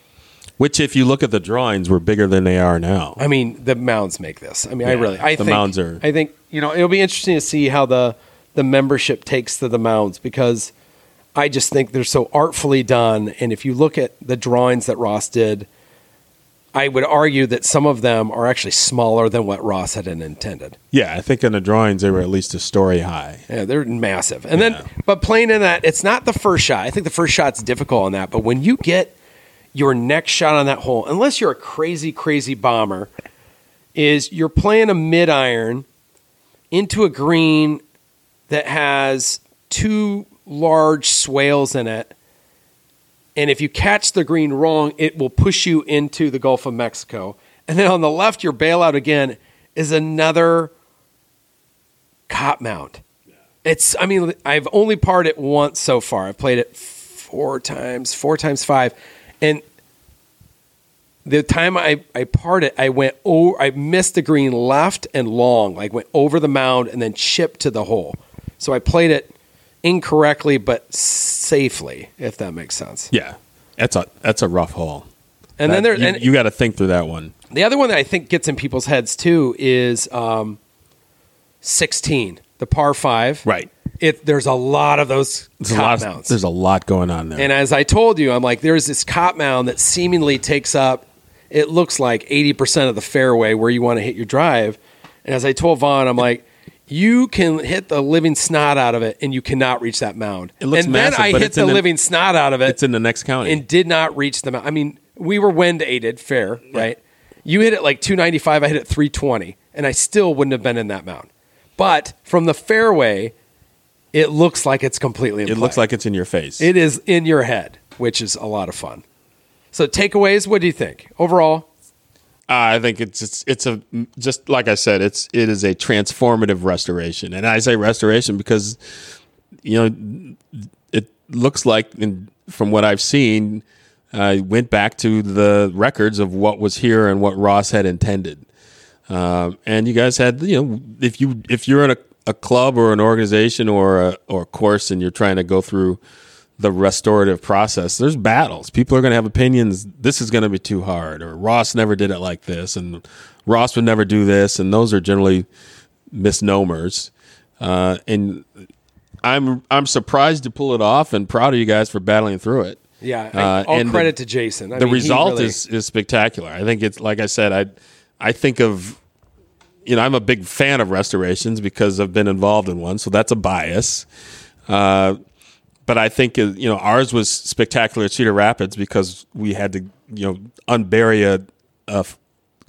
Which, if you look at the drawings, were bigger than they are now. I mean, the mounds make this. I mean, I really, I the think, mounds are- I think you know, it'll be interesting to see how the the membership takes to the mounds because I just think they're so artfully done. And if you look at the drawings that Ross did, I would argue that some of them are actually smaller than what Ross had intended. Yeah, I think in the drawings they were at least a story high. Yeah, they're massive. And then, but playing in that, it's not the first shot. I think the first shot's difficult on that. But when you get your next shot on that hole, unless you're a crazy, crazy bomber, is you're playing a mid iron into a green that has two large swales in it. And if you catch the green wrong, it will push you into the Gulf of Mexico. And then on the left, your bailout again is another cop mount. It's, I mean, I've only parred it once so far. I've played it four times, four times five. And the time I, I parred it, I went over, I missed the green left and long, like went over the mound and then chipped to the hole. So I played it incorrectly, but safely, if that makes sense. Yeah, that's a that's a rough hole. And That- then there, you, and you got to think through that one. the other one that I think gets in people's heads too is um, 16, the par five. Right. It, there's a lot of those There's a cop lot. Of, mounts. there's a lot going on there. And as I told you, I'm like, there's this cop mound that seemingly takes up, it looks like 80% of the fairway where you want to hit your drive. And as I told Vaughn, I'm like, you can hit the living snot out of it and you cannot reach that mound. It looks and massive, then I but hit it's the in the- living snot out of it it's in the next county. and did not reach the mound. I mean, we were wind aided, fair, right? You hit it like 295, I hit it 320, and I still wouldn't have been in that mound. But from the fairway, it looks like it's completely in it play. looks like it's in your face. It is in your head, which is a lot of fun. So takeaways, what do you think overall? I think it's it's it's a just like I said, it's it is a transformative restoration, and I say restoration because you know it looks like, in, from what I've seen, uh, went back to the records of what was here and what Ross had intended. Um, and you guys had you know if you if you're in a, a club or an organization or a or a course and you're trying to go through the restorative process there's battles people are going to have opinions this is going to be too hard or ross never did it like this and ross would never do this and those are generally misnomers uh, and i'm i'm surprised to pull it off and proud of you guys for battling through it Yeah, I, Uh, all and the- credit to Jason. I the mean, result really- is is spectacular. I think it's like I said. I I think of you know I'm a big fan of restorations because I've been involved in one, so that's a bias. Uh, but I think uh, you know ours was spectacular at Cedar Rapids because we had to you know unbury a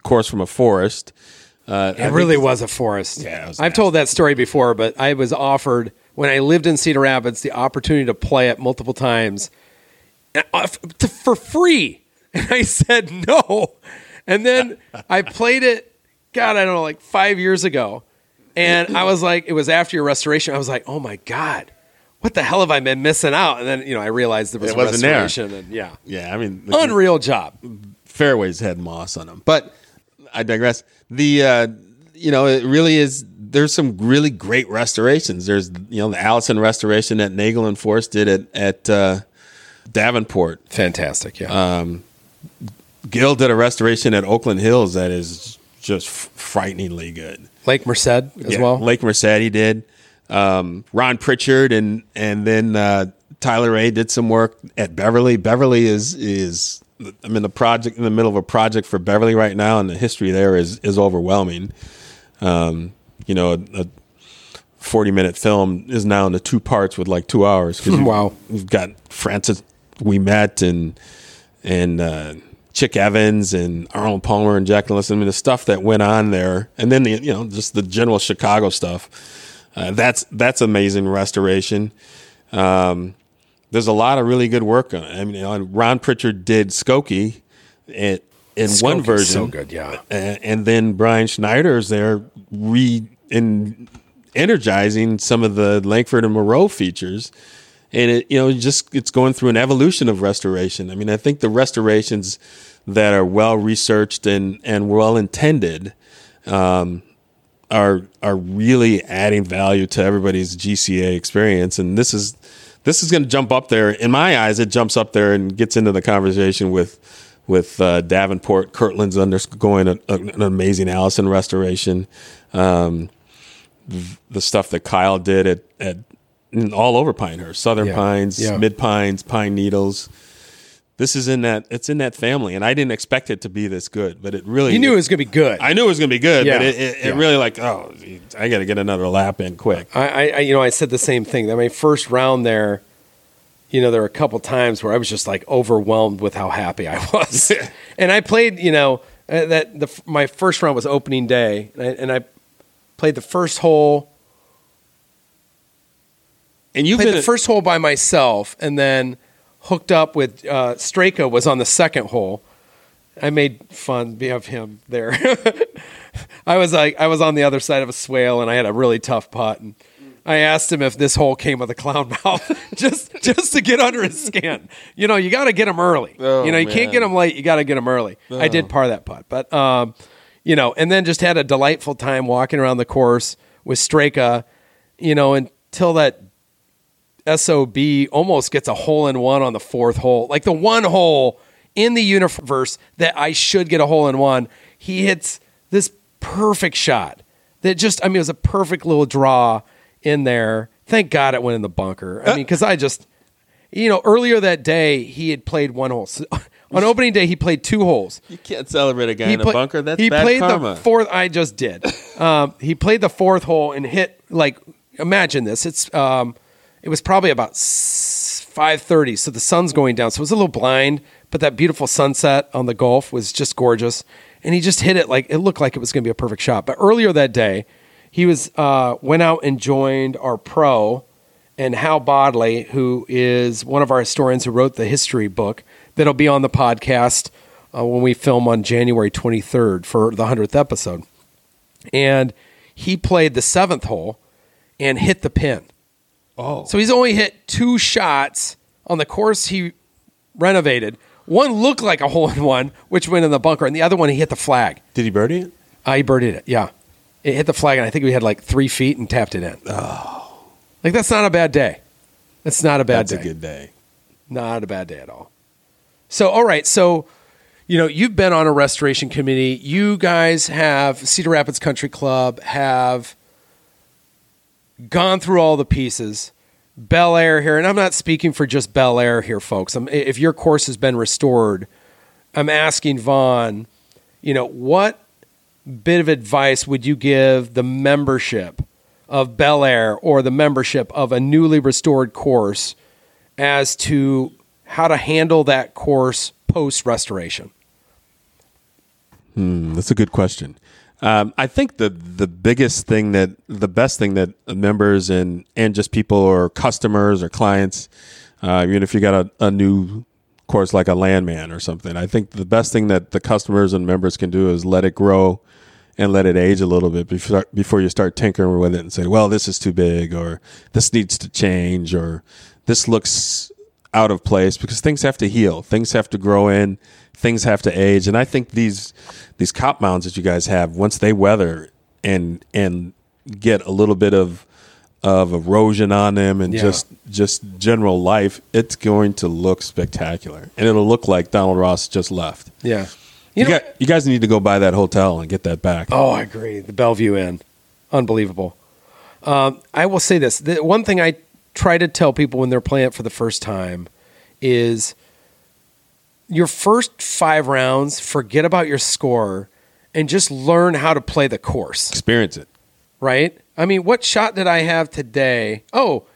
course from a forest. Uh, It think really it's- was a forest. Yeah, I've told that story before, but I was offered when I lived in Cedar Rapids the opportunity to play it multiple times uh, for free, and I said no. And then I played it, God, I don't know, like five years ago. And I was like, it was after your restoration. I was like, oh my God, what the hell have I been missing out? And then, you know, I realized there was It a wasn't there. restoration. And yeah, Yeah, I mean, the unreal job. fairways had moss on them. But I digress. The uh, you know, it really is. There's some really great restorations. There's you know the Allison restoration that Nagle and Forse did at at uh, Davenport. Fantastic. Yeah. Gil did a restoration at Oakland Hills that is just frighteningly good. Lake Merced as Yeah, well. Lake Merced he did. Um, Ron Prichard and and then uh, Tyler Ray did some work at Beverly. Beverly is is I'm in the project in the middle of a project for Beverly right now, and the history there is is overwhelming. Um, you know, a, a 40 minute film is now into two parts with like two hours. 'cause Wow. we've got Francis Ouimet and and uh, Chick Evans and Arnold Palmer and Jack Nicholson. I mean, the stuff that went on there, and then the you know just the general Chicago stuff. Uh, that's that's amazing restoration. Um, there's a lot of really good work on it. I mean, you know, Ron Prichard did Skokie in, in one Skokie version, so good, yeah. and, and then Brian Schneider is there re in energizing some of the Langford and Moreau features. And it, you know, just it's going through an evolution of restoration. I mean, I think the restorations that are well researched and, and well intended um, are are really adding value to everybody's GCA experience. And this is this is going to jump up there in my eyes. It jumps up there and gets into the conversation with with uh, Davenport. Kirtland's undergoing a, a, an amazing Allison restoration. Um, the stuff that Kyle did at, at all over Pinehurst, Southern Yeah. Pines, Yeah. Mid Pines, Pine Needles. This is in that it's in that family, and I didn't expect it to be this good, but it really you knew it was going to be good. I knew it was going to be good, Yeah. but it, it, it Yeah. really like oh, I got to get another lap in quick. I, I, I, you know, I said the same thing. That my first round there, you know, there were a couple times where I was just like overwhelmed with how happy I was, and I played. You know, uh, that the my first round was opening day, and I, and I played the first hole. And you've Played the first hole by myself, and then hooked up with uh, Straka was on the second hole. I made fun of him there. I was like, I was on the other side of a swale, and I had a really tough putt. And I asked him if this hole came with a clown mouth, just just to get under his skin. You know, you got to get him early. Oh, you know, you can't get him late. You got to get him early. I did par that putt, but um, you know, and then just had a delightful time walking around the course with Straka. You know, until that SOB almost gets a hole in one on the fourth hole. Like the one hole in the universe that I should get a hole in one. He hits this perfect shot that just, I mean, it was a perfect little draw in there. Thank God it went in the bunker. I mean, because I just, you know, earlier that day, he had played one hole. So, on opening day, he played two holes you can't celebrate a guy in a bunker. That's he played karma. the fourth. I just did. Um, he played the fourth hole and hit like imagine this. It's um, it was probably about five thirty, so the sun's going down, so it was a little blind. But that beautiful sunset on the Gulf was just gorgeous, and he just hit it like it looked like it was going to be a perfect shot. But earlier that day, he was uh, went out and joined our pro and Hal Bodley, who is one of our historians who wrote the history book that'll be on the podcast uh, when we film on January 23rd for the 100th episode. And he played the seventh hole and hit the pin. Oh, So he's only hit two shots on the course he renovated. One looked like a hole in one, which went in the bunker, and the other one he hit the flag. did he birdie it? Uh, he birdied it, yeah. It hit the flag, and I think we had like three feet and tapped it in. Oh. Like, that's not a bad day. That's not a bad That's day. a good day. Not a bad day at all. So, all right. So, you know, you've been on a restoration committee. You guys have Cedar Rapids Country Club have gone through all the pieces. Belleair here, and I'm not speaking for just Belleair here, folks. I'm, if your course has been restored, I'm asking Vaughn, you know, what bit of advice would you give the membership of Belleair or the membership of a newly restored course as to how to handle that course post restoration? Hmm, that's a good question. Um, I think the the biggest thing that the best thing that members and and just people or customers or clients, uh, even if you got a, a new course like a Landmand or something. I think the best thing that the customers and members can do is let it grow and let it age a little bit before before you start tinkering with it and say, well, this is too big or this needs to change or this looks out of place because things have to heal, things have to grow in, things have to age, and I think these these cop mounds that you guys have once they weather and and get a little bit of of erosion on them and Yeah. just just general life, it's going to look spectacular, and it'll look like Donald Ross just left. Yeah. You, You know, got, you guys need to go buy that hotel and get that back. Oh, I agree. The Belleview Inn, unbelievable. Um, I will say this: the one thing I try to tell people when they're playing it for the first time is your first five rounds, forget about your score, and just learn how to play the course. Experience it. Right? I mean, what shot did I have today? Oh,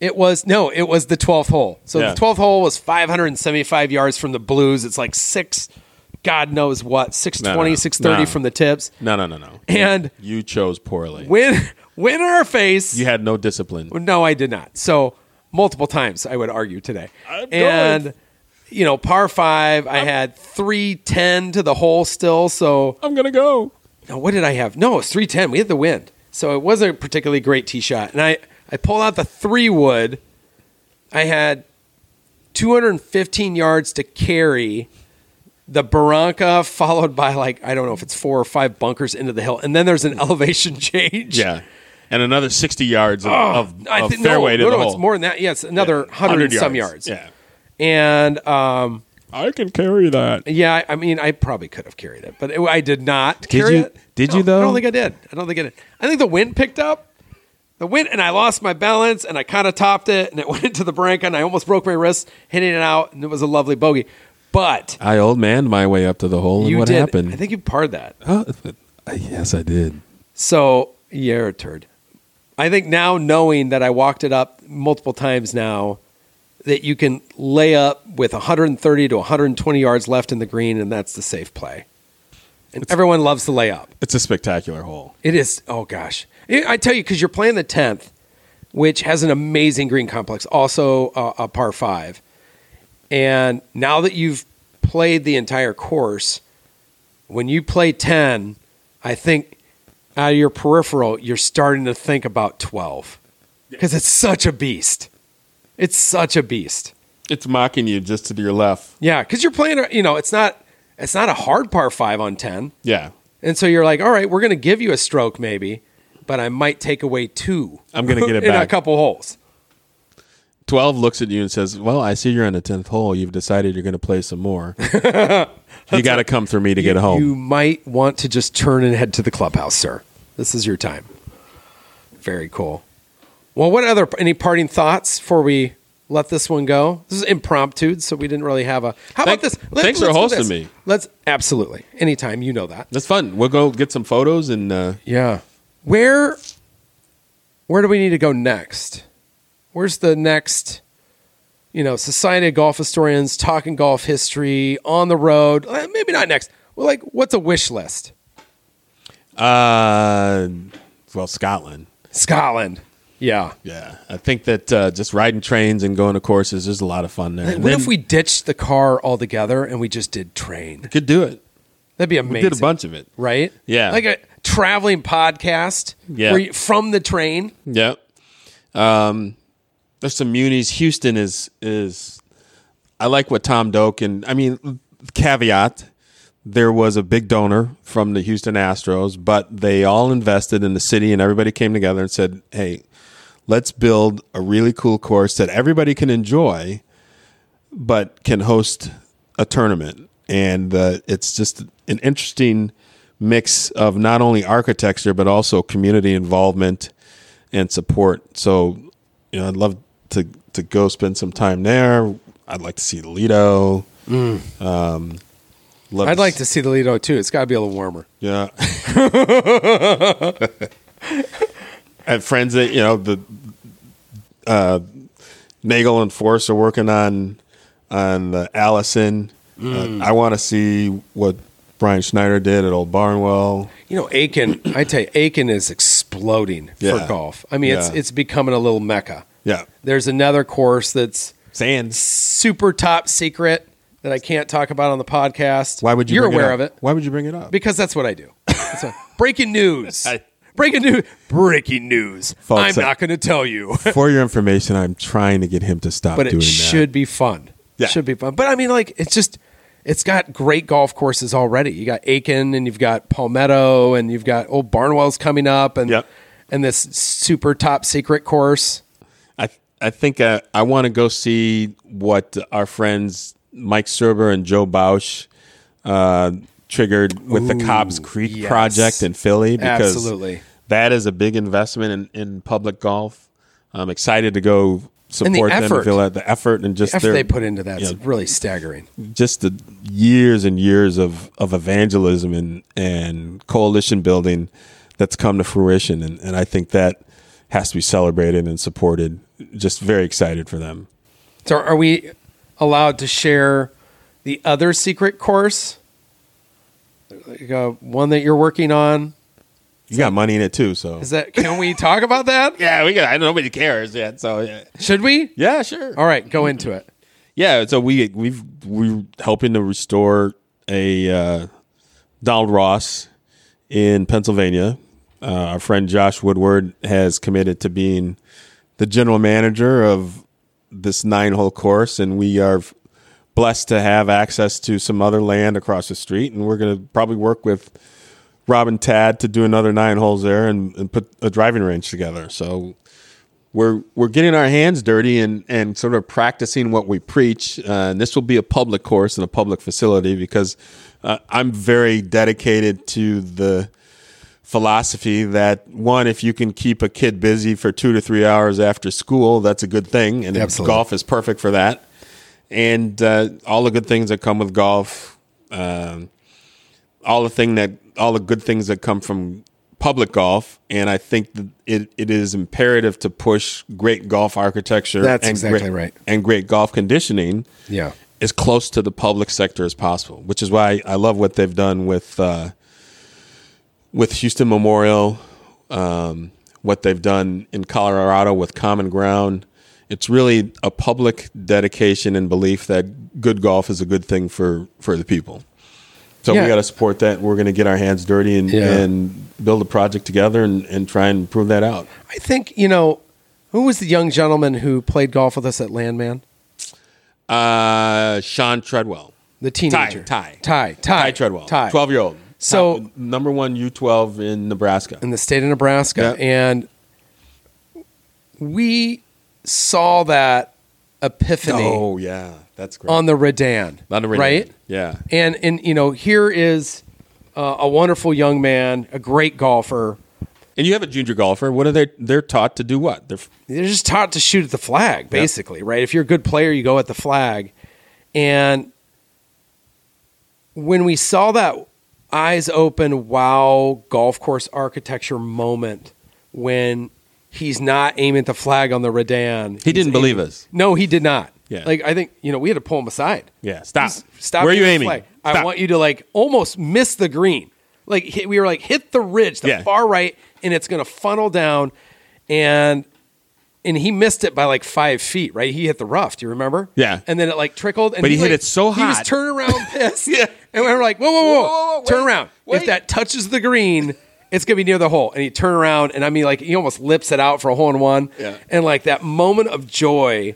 it was no, it was the twelfth hole. So Yeah. the twelfth hole was 575 yards from the blues. It's like six, God knows what, 620, No, no, 630 no. from the tips. No, no, no, no. And you chose poorly. win win in our face. You had no discipline. No, I did not. So multiple times I would argue today. I'm and going. you know, par five, I had three ten to the hole still. So I'm gonna go. no, what did I have? No, it was three ten. We had the wind, so it wasn't a particularly great tee shot. And I I pulled out the three wood. I had 215 yards to carry. The Barranca followed by like I don't know if it's four or five bunkers into the hill, and then there's an elevation change. Yeah, and another sixty yards of, of, I of think fairway no, to no, the no, hole. it's more than that. Yeah, it's another Yeah, hundred and some yards. Yeah, and um, I can carry that. yeah, I- I mean, I probably could have carried it, but it, I did not. Did carry you- it. did No, you, though? I don't think I did. I don't think I did. I think the wind picked up. The wind, and I lost my balance, and I kind of topped it, and it went into the barranca, and I almost broke my wrist hitting it out, and it was a lovely bogey. But I old man my way up to the hole, and you what did. happened? I think you parred that. Oh, yes, I did. So you're a turd. I think now knowing that I walked it up multiple times now, that you can lay up with 130 to 120 yards left in the green, and that's the safe play. And everyone loves the lay up. It's a spectacular hole. It is. Oh gosh, I I tell you because you're playing the 10th, which has an amazing green complex, also a, a par five. And now that you've played the entire course, when you play 10, I think out of your peripheral, you're starting to think about 12 because it's such a beast. It's such a beast. It's mocking you just to your left. Yeah, because you're playing. You know, it's not. It's not a hard par five on 10. Yeah, And so you're like, all right, we're going to give you a stroke maybe, but I might take away two. I'm gonna get it in a couple holes. twelve looks at you and says, "Well, I see you're on the tenth hole. You've decided you're going to play some more. you got to come through me to get home." You might want to just turn and head to the clubhouse, sir. This is your time. Very cool. Well, what other any parting thoughts before we let this one go? This is impromptu, so we didn't really have a. How Thank- about this? thanks for hosting me. Let's absolutely anytime. You know that. That's fun. We'll go get some photos and uh, Yeah. Where where do we need to go next? Where's the next you know, Society of Golf Historians, talking golf history, on the road. Eh, Maybe not next. Well, like what's a wish list? Uh, well, Scotland. Scotland. Yeah. Yeah, I think that uh, just riding trains and going to courses, there's a lot of fun there. What then if we ditched the car altogether and we just did train? could do it? That'd be We amazing. did a bunch of it. right? Yeah. Like a traveling podcast. Yeah. you- from the train. Yeah. Um, there's some munis. Houston is is. I like what Tom Doak and I mean caveat. There was a big donor from the Houston Astros, but they all invested in the city, and everybody came together and said, "Hey, let's build a really cool course that everybody can enjoy, but can host a tournament." And uh, it's just an interesting mix of not only architecture but also community involvement and support. So, you know, I'd love to to go spend some time there. I'd like to see Lido. Um, love I'd like to see the Lido too. It's got to be a little warmer. yeah. Have friends that you know the uh, Nagle and Forse are working on on the Allison. Uh, I want to see what Brian Schneider did at Old Barnwell. You know, Aiken. I tell you, Aiken is exploding Yeah. for golf. I mean, it's Yeah. it's becoming a little mecca. Yeah, There's another course that's Sand. super top secret that I can't talk about on the podcast. Why would you? You're bring aware it of it Why would you bring it up? because that's what I do. It's a- breaking news. I- breaking news. Breaking news. Folks, I'm not going to tell you, For your information, I'm trying to get him to stop but it that. should be fun. Yeah. Should be fun. But I mean, like, it's just. It's got great golf courses already. You got Aiken, and you've got Palmetto, and you've got Old Barnwell's coming up, and Yep. and this super top secret course. I I think uh, I want to go see what our friends Mike Cirba and Joe Bausch uh, triggered with the Cobb's Creek yes. project in Philly because Absolutely. that is a big investment in, in public golf. I'm excited to go support them. effort. and feel that the effort and just the Effort their, they put into that is know, really staggering. just the years and years of, of evangelism and, and coalition building that's come to fruition. And, and I think that has to be celebrated and supported. Just very excited for them. So, are we allowed to share the other secret course? Like, uh, one that you're working on. You got money in it too, so Is that? Can we talk about that? yeah, we got. I nobody cares yet, so yeah, Should we? yeah, sure. All right, go into it. Yeah, so we we've we're helping to restore a uh, Donald Ross in Pennsylvania. Uh, our friend Josh Woodward has committed to being the general manager of this nine hole course, and we are blessed to have access to some other land across the street, and we're going to probably work with Rob and Tad to do another nine holes there and, and put a driving range together. So we're we're getting our hands dirty and and sort of practicing what we preach. Uh, and this will be a public course and a public facility because uh, I'm very dedicated to the philosophy that one, if you can keep a kid busy for two to three hours after school, that's a good thing, and golf is perfect for that. And uh, all the good things that come with golf, um, all the thing that all the good things that come from public golf, and I think that it, it is imperative to push great golf architecture. That's and exactly great, right. and great golf conditioning. Yeah. as close to the public sector as possible, which is why I love what they've done with uh, with Houston Memorial, um, what they've done in Colorado with Common Ground. It's really a public dedication and belief that good golf is a good thing for for the people. So Yeah. we got to support that. We're going to get our hands dirty and, Yeah. and build a project together and, and try and prove that out. I think you know who was the young gentleman who played golf with us at Landmand. Uh, Sean Treadwell, The teenager. Ty. Ty. Ty. Ty Treadwell, Ty. twelve year old. So- number one U twelve in Nebraska. in the state of Nebraska, Yeah. and we saw that epiphany Oh yeah, that's great. on the Redan, On the Redan, right? Yeah. And and you know here is uh, a wonderful young man, a great golfer. And you have a junior golfer. What are they? They're taught to do what? They're They're just taught to shoot at the flag, basically, right? If you're a good player, you go at the flag. And when we saw that eyes open, wow, golf course architecture moment when he's not aiming at the flag on the Redan. He didn't believe us. No, he did not. Yeah. Like, I think, you know, we had to pull him aside. yeah. Stop. Stop. Where are you aiming at the aiming? flag. I want you to like almost miss the green. Like hit, we were like hit the ridge, the Yeah. far right, and it's going to funnel down, and and he missed it by like five feet. Right, he hit the rough. Do you remember? Yeah. And then it like trickled, and But he hit like- it so He was hot. turning around pissed. Yeah. And we were like, whoa, whoa, whoa, Whoa, turn around. If that touches the green. It's gonna be near the hole, and he turned around, and I mean, like he almost lips it out for a hole in one, Yeah. and like that moment of joy.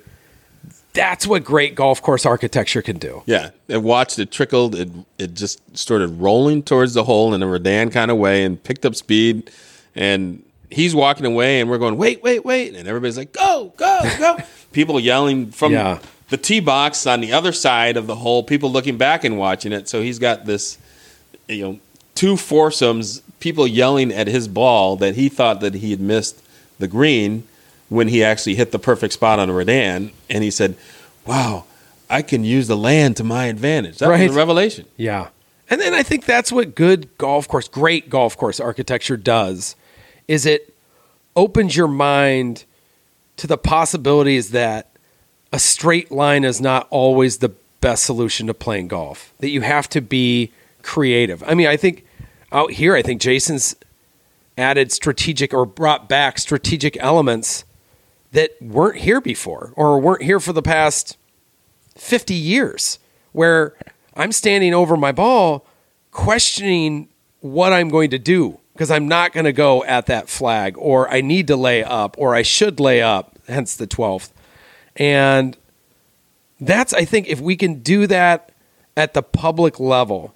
That's what great golf course architecture can do. Yeah. And watched it trickled. It it just started rolling towards the hole in a Redan kind of way and picked up speed. And he's walking away, and we're going, wait, wait, wait. And everybody's like, go, go, go. people yelling from Yeah. The tee box on the other side of the hole. People looking back and watching it. So he's got this, you know, two foursomes. People yelling at his ball that he thought that he had missed the green when he actually hit the perfect spot on a Redan. And he said, wow, I can use the land to my advantage. That Right. was a revelation. Yeah. And then I think that's what good golf course, great golf course architecture does is it opens your mind to the possibilities that a straight line is not always the best solution to playing golf. That you have to be creative. I mean, I think out here I think Jason's added strategic or brought back strategic elements that weren't here before or weren't here for the past 50 years where I'm standing over my ball questioning what I'm going to do because I'm not going to go at that flag or I need to lay up or I should lay up, hence the 12th. And that's, I think, if we can do that at the public level,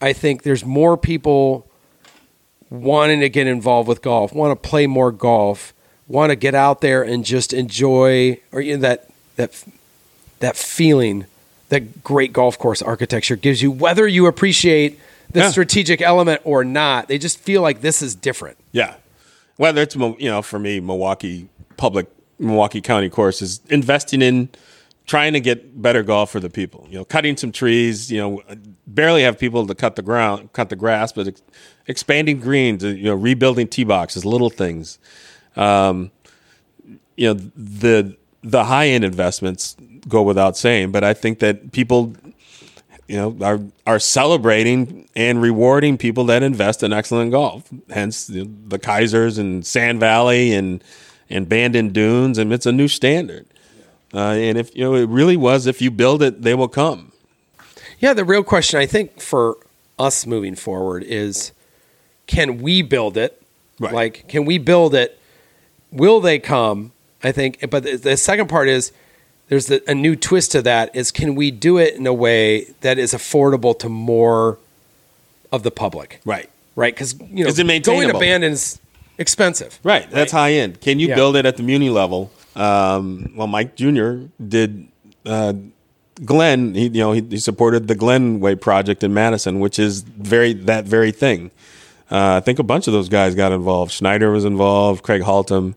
I think there's more people wanting to get involved with golf, want to play more golf, want to get out there and just enjoy or you know, that that that feeling that great golf course architecture gives you, whether you appreciate the Yeah. strategic element or not. They just feel like this is different. Yeah. Whether it's you know for me Milwaukee public Milwaukee County course is investing in trying to get better golf for the people. You know, cutting some trees. You know, barely have people to cut the ground, cut the grass, but ex- expanding greens. uh, You know, rebuilding tee boxes, little things. Um, you know, the the high end investments go without saying, but I think that people you know are are celebrating and rewarding people that invest in excellent golf. Hence the, the Keisers and Sand Valley and and Bandon Dunes, and it's a new standard. Uh, and if you know, it really was. If you build it, they will come. Yeah, the real question I think for us moving forward is can we build it? Right. Like, can we build it? Will they come? I think, but the, the second part is there's the, a new twist to that is can we do it in a way that is affordable to more of the public? Right. Right? Because, you know, Is it going maintainable? abandoned is expensive. Right. That's high end. Can you Yeah. build it at the Muni level? Um, well, Mike Jr. did. Uh, Glenn, he, you know, he, he supported the Glenway project in Madison, which is very that very thing. Uh, I think a bunch of those guys got involved. Schneider was involved. Craig Haltom.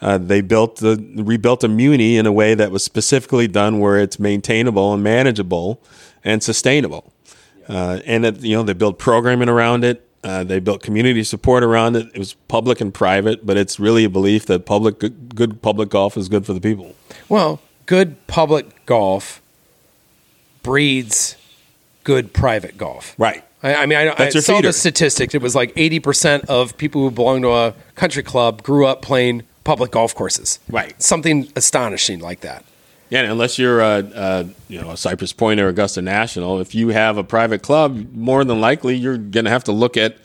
Uh, they built the rebuilt a Muni in a way that was specifically done where it's maintainable and manageable and sustainable. Uh, and it, you know they built programming around it. Uh, they built community support around it. It was public and private, but it's really a belief that public good, good public golf is good for the people. Well, good public golf breeds good private golf. Right. I, I mean, I, I saw feeder. the statistics. It was like 80% of people who belong to a country club grew up playing public golf courses. Right. Something astonishing like that. Yeah, unless you're a, a you know a Cypress Point or Augusta National, if you have a private club, more than likely you're going to have to look at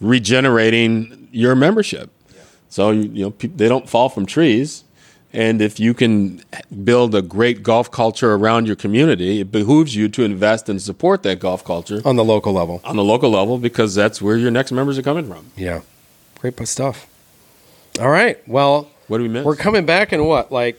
regenerating your membership. So you, you know pe- they don't fall from trees, and if you can build a great golf culture around your community, it behooves you to invest and support that golf culture On the local level. on the local level because that's where your next members are coming from. Yeah. Great stuff. All right. Well, What do we miss? we're coming back in what? Like,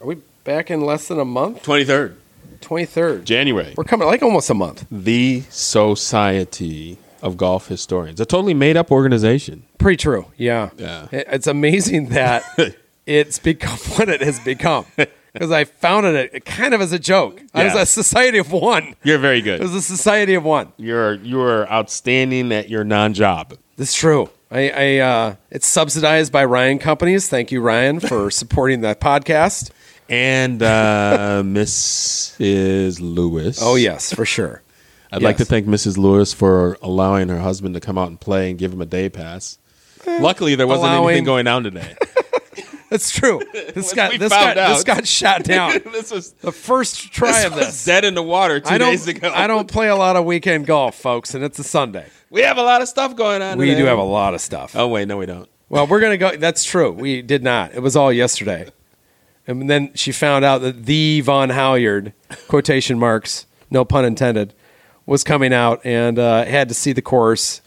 are we back in less than a month? Twenty third 23rd. January. We're coming like almost a month. The Society of Golf Historians, a totally made up organization. Pretty true. Yeah. Yeah. It- It's amazing that it's become what it has become. Because I founded it kind of as a joke. I was a society of one. You're very good. It was a society of one. You're you're outstanding at your non-job. That's true. I, I uh, it's subsidized by Ryan Companies. Thank you, Ryan, for supporting that podcast. And uh, Mrs. Lewis. Oh yes, for sure. I'd like to thank Mrs. Lewis for allowing her husband to come out and play and give him a day pass. Luckily, there wasn't Eh, allowing- anything going on today. That's true. This got this got this got shot down. this was The first try of was this. dead in the water two I don't. days ago. I don't play a lot of weekend golf, folks, and it's a Sunday. We have a lot of stuff going on. We today. do have a lot of stuff. Oh wait, no, we don't. Well, we're gonna go. That's true. We did not. It was all yesterday, and then she found out that the Vaughn Halyard quotation marks, no pun intended, was coming out, and uh, had to see the course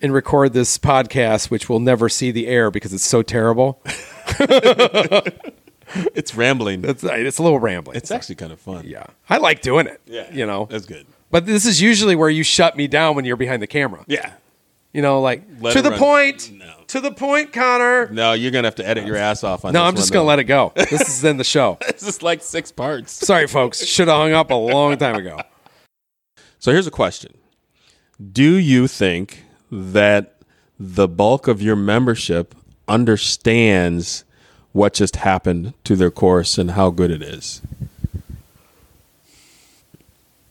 and record this podcast, which will never see the air because it's so terrible. It's rambling. It's it's a little rambling. It's actually kind of fun. yeah, I like doing it. Yeah. you know. That's good. But this is usually where you shut me down when you're behind the camera. Yeah. You know, like Let to the run. point. No. To the point, Connor. No, you're gonna have to edit your ass off on No, I'm just gonna let it go. This is in the show. This is like six parts. Sorry, folks. Should have hung up a long time ago. So here's a question Do you think that the bulk of your membership understands what just happened to their course and how good it is?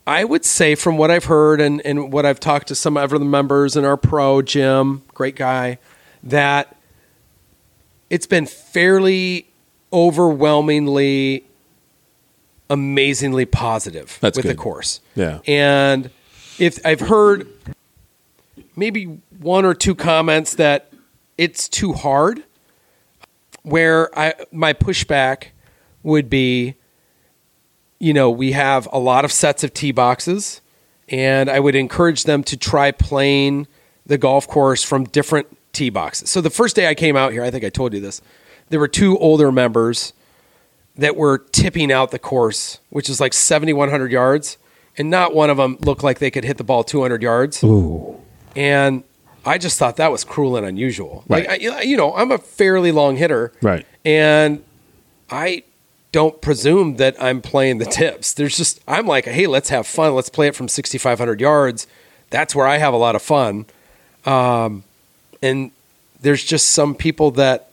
I would say, from what I've heard and, and what I've talked to some of the members in our pro, Jim, great guy, that it's been fairly overwhelmingly amazingly positive That's with the course. Yeah. And if I've heard maybe one or two comments that it's too hard, where I my pushback would be, you know, we have a lot of sets of tee boxes, and I would encourage them to try playing the golf course from different tee boxes. So the first day I came out here, I think I told you this, there were two older members that were tipping out the course, which is like 7,100 yards, and not one of them looked like they could hit the ball 200 yards. Ooh. And I just thought that was cruel and unusual. Right. Like, I, you know, I'm a fairly long hitter, Right. and I don't presume that I'm playing the tips. There's just I'm like, hey, let's have fun. Let's play it from 6,500 yards. That's where I have a lot of fun. Um, and there's just some people that,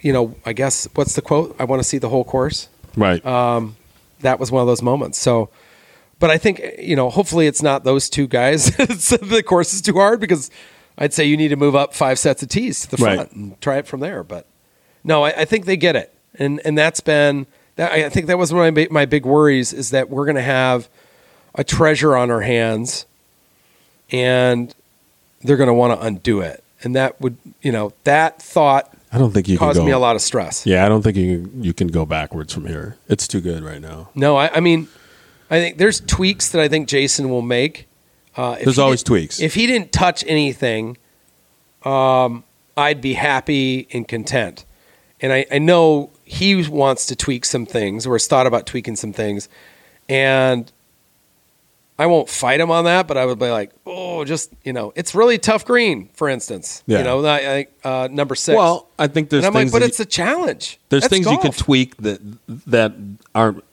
you know, I guess what's the quote? I want to see the whole course. Right. Um, that was one of those moments. So, but I think you know, hopefully it's not those two guys. The course is too hard because I'd say you need to move up five sets of tees to the Right. front and try it from there. But no, I, I think they get it, and and that's been that. I think that was one of my, my big worries is that we're going to have a treasure on our hands, and they're going to want to undo it, and that would you know that thought I don't think you caused me a lot of stress. Yeah, I don't think you you can go backwards from here. It's too good right now. No, I, I mean, I think there's tweaks that I think Jason will make. Uh, There's always tweaks. If he didn't touch anything, um, I'd be happy and content. And I, I know he wants to tweak some things or has thought about tweaking some things. And I won't fight him on that, but I would be like, oh, just, you know, it's really tough green, for instance. Yeah. You know, I, uh, number six. Well, I think there's and I'm like, but it's a challenge. there's That's things you can tweak that that aren't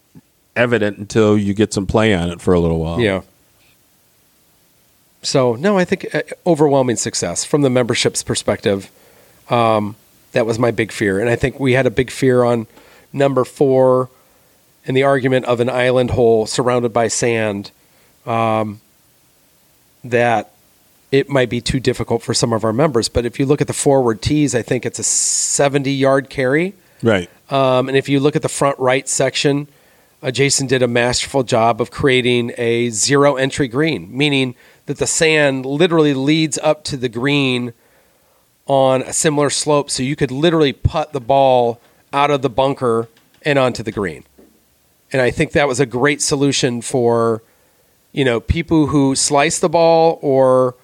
evident until you get some play on it for a little while. Yeah. So no, I think uh, overwhelming success from the membership's perspective. Um, that was my big fear, and I think we had a big fear on number four, in the argument of an island hole surrounded by sand. Um, that it might be too difficult for some of our members, but if you look at the forward tees, I think it's a seventy-yard carry. Right. Um, and if you look at the front right section, uh, Jason did a masterful job of creating a zero entry green, meaning that the sand literally leads up to the green on a similar slope. So you could literally putt the ball out of the bunker and onto the green. And I think that was a great solution for, you know, people who slice the ball or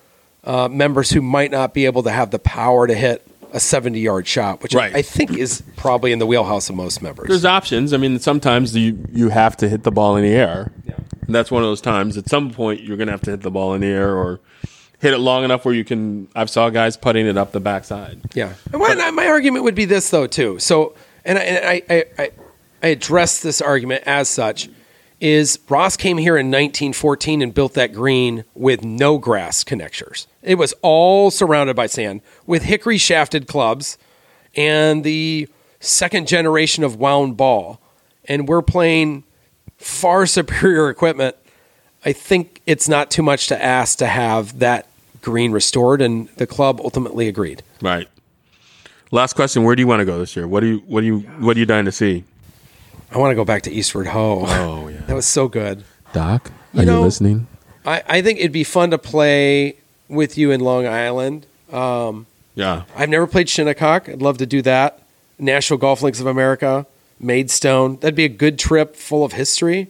uh, members who might not be able to have the power to hit a 70 yard shot, which Right. I think is probably in the wheelhouse of most members. There's options. I mean, sometimes you you have to hit the ball in the air. Yeah. And that's one of those times. At some point, you're going to have to hit the ball in the air or hit it long enough where you can. I've saw guys putting it up the backside. Yeah. And my, my argument would be this though too. So, and I, and I, I, I, I address this argument as such is Ross came here in 1914 and built that green with no grass connectors. It was all surrounded by sand with hickory shafted clubs and the second generation of wound ball. And we're playing far superior equipment. I think it's not too much to ask to have that green restored, and the club ultimately agreed. Right. Last question: Where do you want to go this year? What do you what do you what are you dying to see? I want to go back to Eastward Ho. Oh yeah. That was so good. Doc, You are know- you listening? I, I think it'd be fun to play with you in Long Island. Um, Yeah. I've never played Shinnecock. I'd love to do that. National Golf Links of America, Maidstone. That'd be a good trip full of history.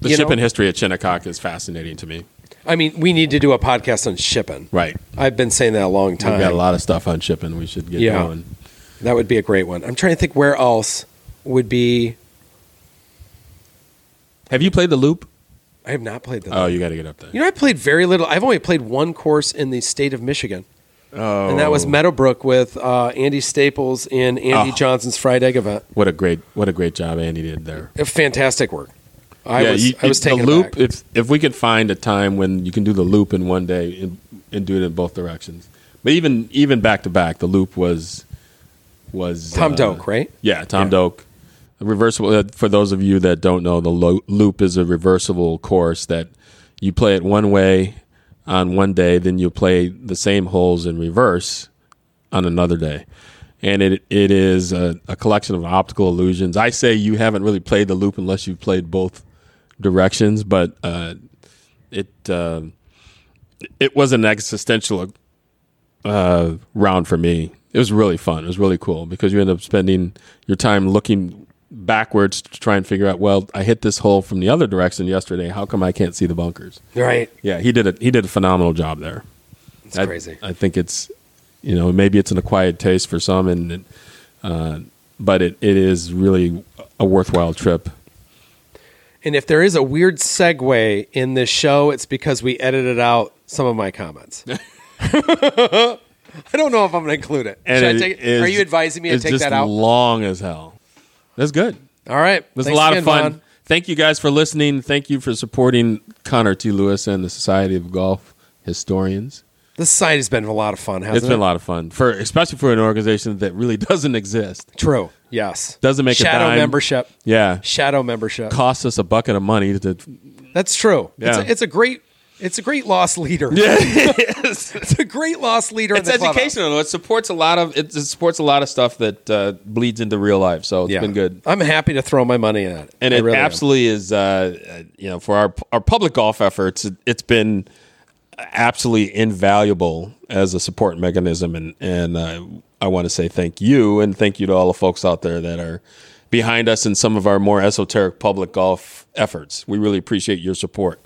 The You shipping know? history at Shinnecock is fascinating to me. I mean, we need to do a podcast on shipping. Right. I've been saying that a long time. We've got a lot of stuff on shipping. We should get Yeah. going. That would be a great one. I'm trying to think where else would be. Have you played the loop? I have not played that. Oh, you got to get up there. You know, I played very little. I've only played one course in the state of Michigan. Oh, and that was Meadowbrook with uh, Andy Staples in Andy Oh. Johnson's fried egg event. What a great what a great job Andy did there. Fantastic work. I was you- I was taking the loop. If if we could find a time when you can do the loop in one day and, and do it in both directions, but even even back to back, the loop was was Tom uh, Doak, right? Yeah, Tom Yeah. Doak. Reversible. Uh, for those of you that don't know, the lo- loop is a reversible course that you play it one way on one day, then you play the same holes in reverse on another day, and it it is a, a collection of optical illusions. I say you haven't really played the loop unless you've played both directions, but uh, it uh, it was an existential uh, round for me. It was really fun. It was really cool because you end up spending your time looking backwards to try and figure out. Well, I hit this hole from the other direction yesterday. How come I can't see the bunkers? Right. Yeah, he did a he did a phenomenal job there. It's I, crazy. I think it's you know maybe it's an acquired taste for some, and it, uh, but it, it is really a worthwhile trip. And if there is a weird segue in this show, it's because we edited out some of my comments. I don't know if I'm going to include it. And Should I it take, is- are you advising me to take that out? Long as hell. That's good. All right. It was a lot again, of fun. Vaughn. Thank you guys for listening. Thank you for supporting Connor T. Lewis and the Society of Golf Historians. This site has been a lot of fun, hasn't It's it? been a lot of fun for, especially for an organization that really doesn't exist. True. Yes. Doesn't make a Shadow dime. membership. Yeah, Shadow membership. costs us a bucket of money to. That's true. It's, Yeah. a, it's a great. It's a great loss leader. Yeah, it is. It's a great loss leader. It's in the clubhouse. educational. though. It supports a lot of it, supports a lot of stuff that uh, bleeds into real life. So it's Yeah. been good. I'm happy to throw my money at it. and I it really am. absolutely is uh, you know for our our public golf efforts it, it's been absolutely invaluable as a support mechanism and and uh, I want to say thank you and thank you to all the folks out there that are behind us in some of our more esoteric public golf efforts we really appreciate your support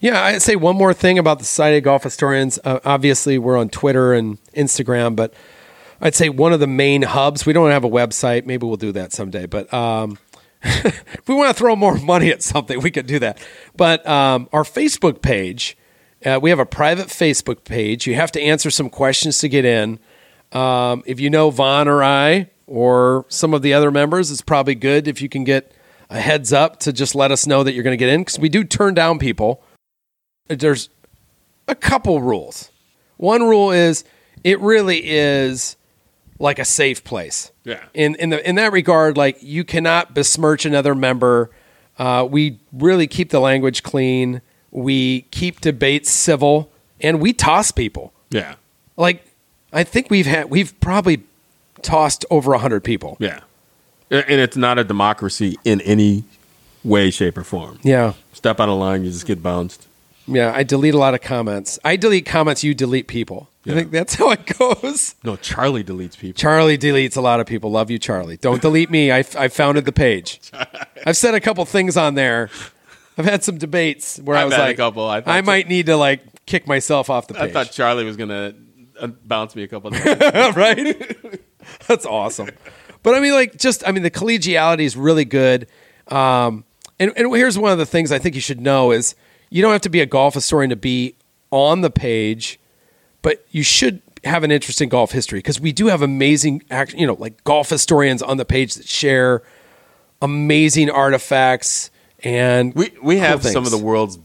Yeah, I'd say one more thing about the Society of Golf Historians. Uh, obviously, we're on Twitter and Instagram, but I'd say one of the main hubs. We don't have a website. Maybe we'll do that someday. But um, if we want to throw more money at something, we could do that. But um, our Facebook page, uh, we have a private Facebook page. You have to answer some questions to get in. Um, if you know Vaughn or I or some of the other members, it's probably good if you can get a heads up to just let us know that you're going to get in because we do turn down people there's a couple rules. One rule is it really is like a safe place. Yeah. In in the in that regard, like you cannot besmirch another member. Uh, we really keep the language clean. We keep debates civil, and we toss people. yeah Like I think we've had we've probably tossed over a hundred people. yeah and it's not a democracy in any way shape or form Yeah. step out of line you just get bounced Yeah, I delete a lot of comments. I delete comments, you delete people. I think that's how it goes. no Charlie deletes people Charlie deletes a lot of people. Love you, Charlie. Don't delete me. I, I founded the page. I've said a couple things on there. I've had some debates where i I've was like, couple. I I, might need to like kick myself off the page. I thought Charlie was gonna uh, bounce me a couple times right? That's awesome. But I mean, like, just I mean, the collegiality is really good. Um, and, and here's one of the things I think you should know is you don't have to be a golf historian to be on the page, but you should have an interest in golf history because we do have amazing, you know, like golf historians on the page that share amazing artifacts and We we cool have some of the world's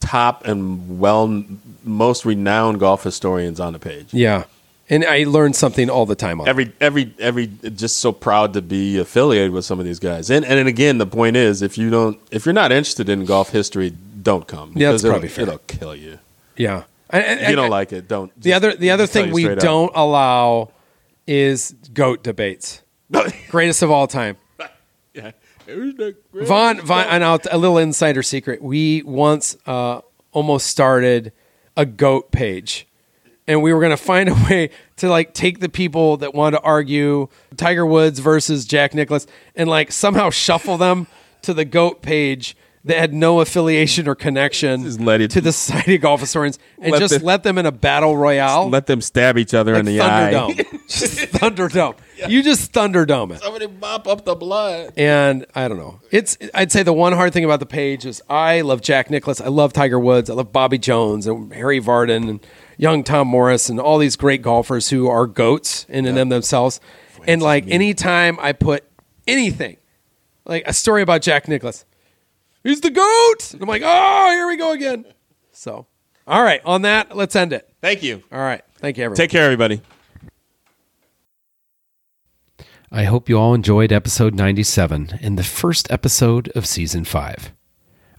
top and well most renowned golf historians on the page. yeah. And I learn something all the time on. Every every every just so proud to be affiliated with some of these guys. And and again the point is if you don't if you're not interested in golf history, don't come. Yeah, that's probably it'll, fair. it'll kill you. Yeah. And- and- If you don't like it, don't. The just- other the other thing we don't allow is goat debates. Greatest of all time. yeah. Vaughn Vaughn and I'll, a little insider secret. We once uh, almost started a goat page. And we were going to find a way to like take the people that want to argue Tiger Woods versus Jack Nicklaus and like somehow shuffle them to the goat page that had no affiliation or connection let it- to the Society of Golf Historians and Let just the- let them in a battle royale. let them stab each other in the eye. Thunderdome. just Thunderdome. You just Thunderdome it. Somebody mop up the blood. And I don't know. It's I'd say the one hard thing about the page is I love Jack Nicklaus, I love Tiger Woods, I love Bobby Jones and Harry Vardon and young Tom Morris and all these great golfers who are goats in and them themselves. and like anytime I put anything, like a story about Jack Nicklaus, he's the goat. And I'm like, oh, here we go again. So, all right, on that, let's end it. Thank you. All right, thank you, everyone. Take care, everybody. I hope you all enjoyed episode 97 and the first episode of season 5.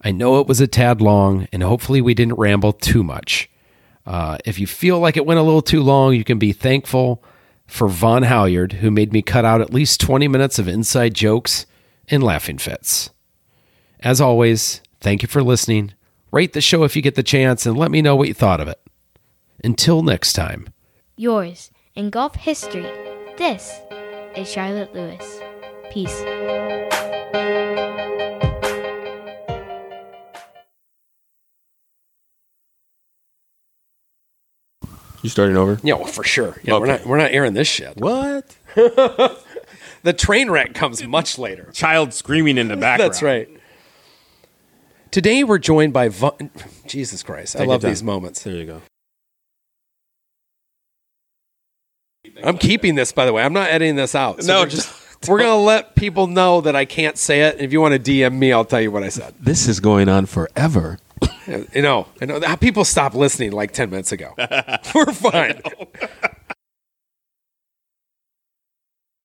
I know it was a tad long, and hopefully we didn't ramble too much. Uh, if you feel like it went a little too long, you can be thankful for Vaughn Halyard, who made me cut out at least 20 minutes of inside jokes and laughing fits. As always, thank you for listening. Rate the show if you get the chance and let me know what you thought of it. Until next time. Yours in golf history, this is Charlotte Lewis. Peace. You starting over? Yeah, well, for sure. Yeah, we're not we're not airing this shit. What? The train wreck comes much later. Child screaming in the background. That's right. Today we're joined by Vaughn- Jesus Christ. I Take love these moments. There you go. I'm keeping this, by the way. I'm not editing this out. No, we're just we're gonna let people know that I can't say it. If you want to DM me, I'll tell you what I said. This is going on forever. You know, I know that people stopped listening like ten minutes ago. we're fine.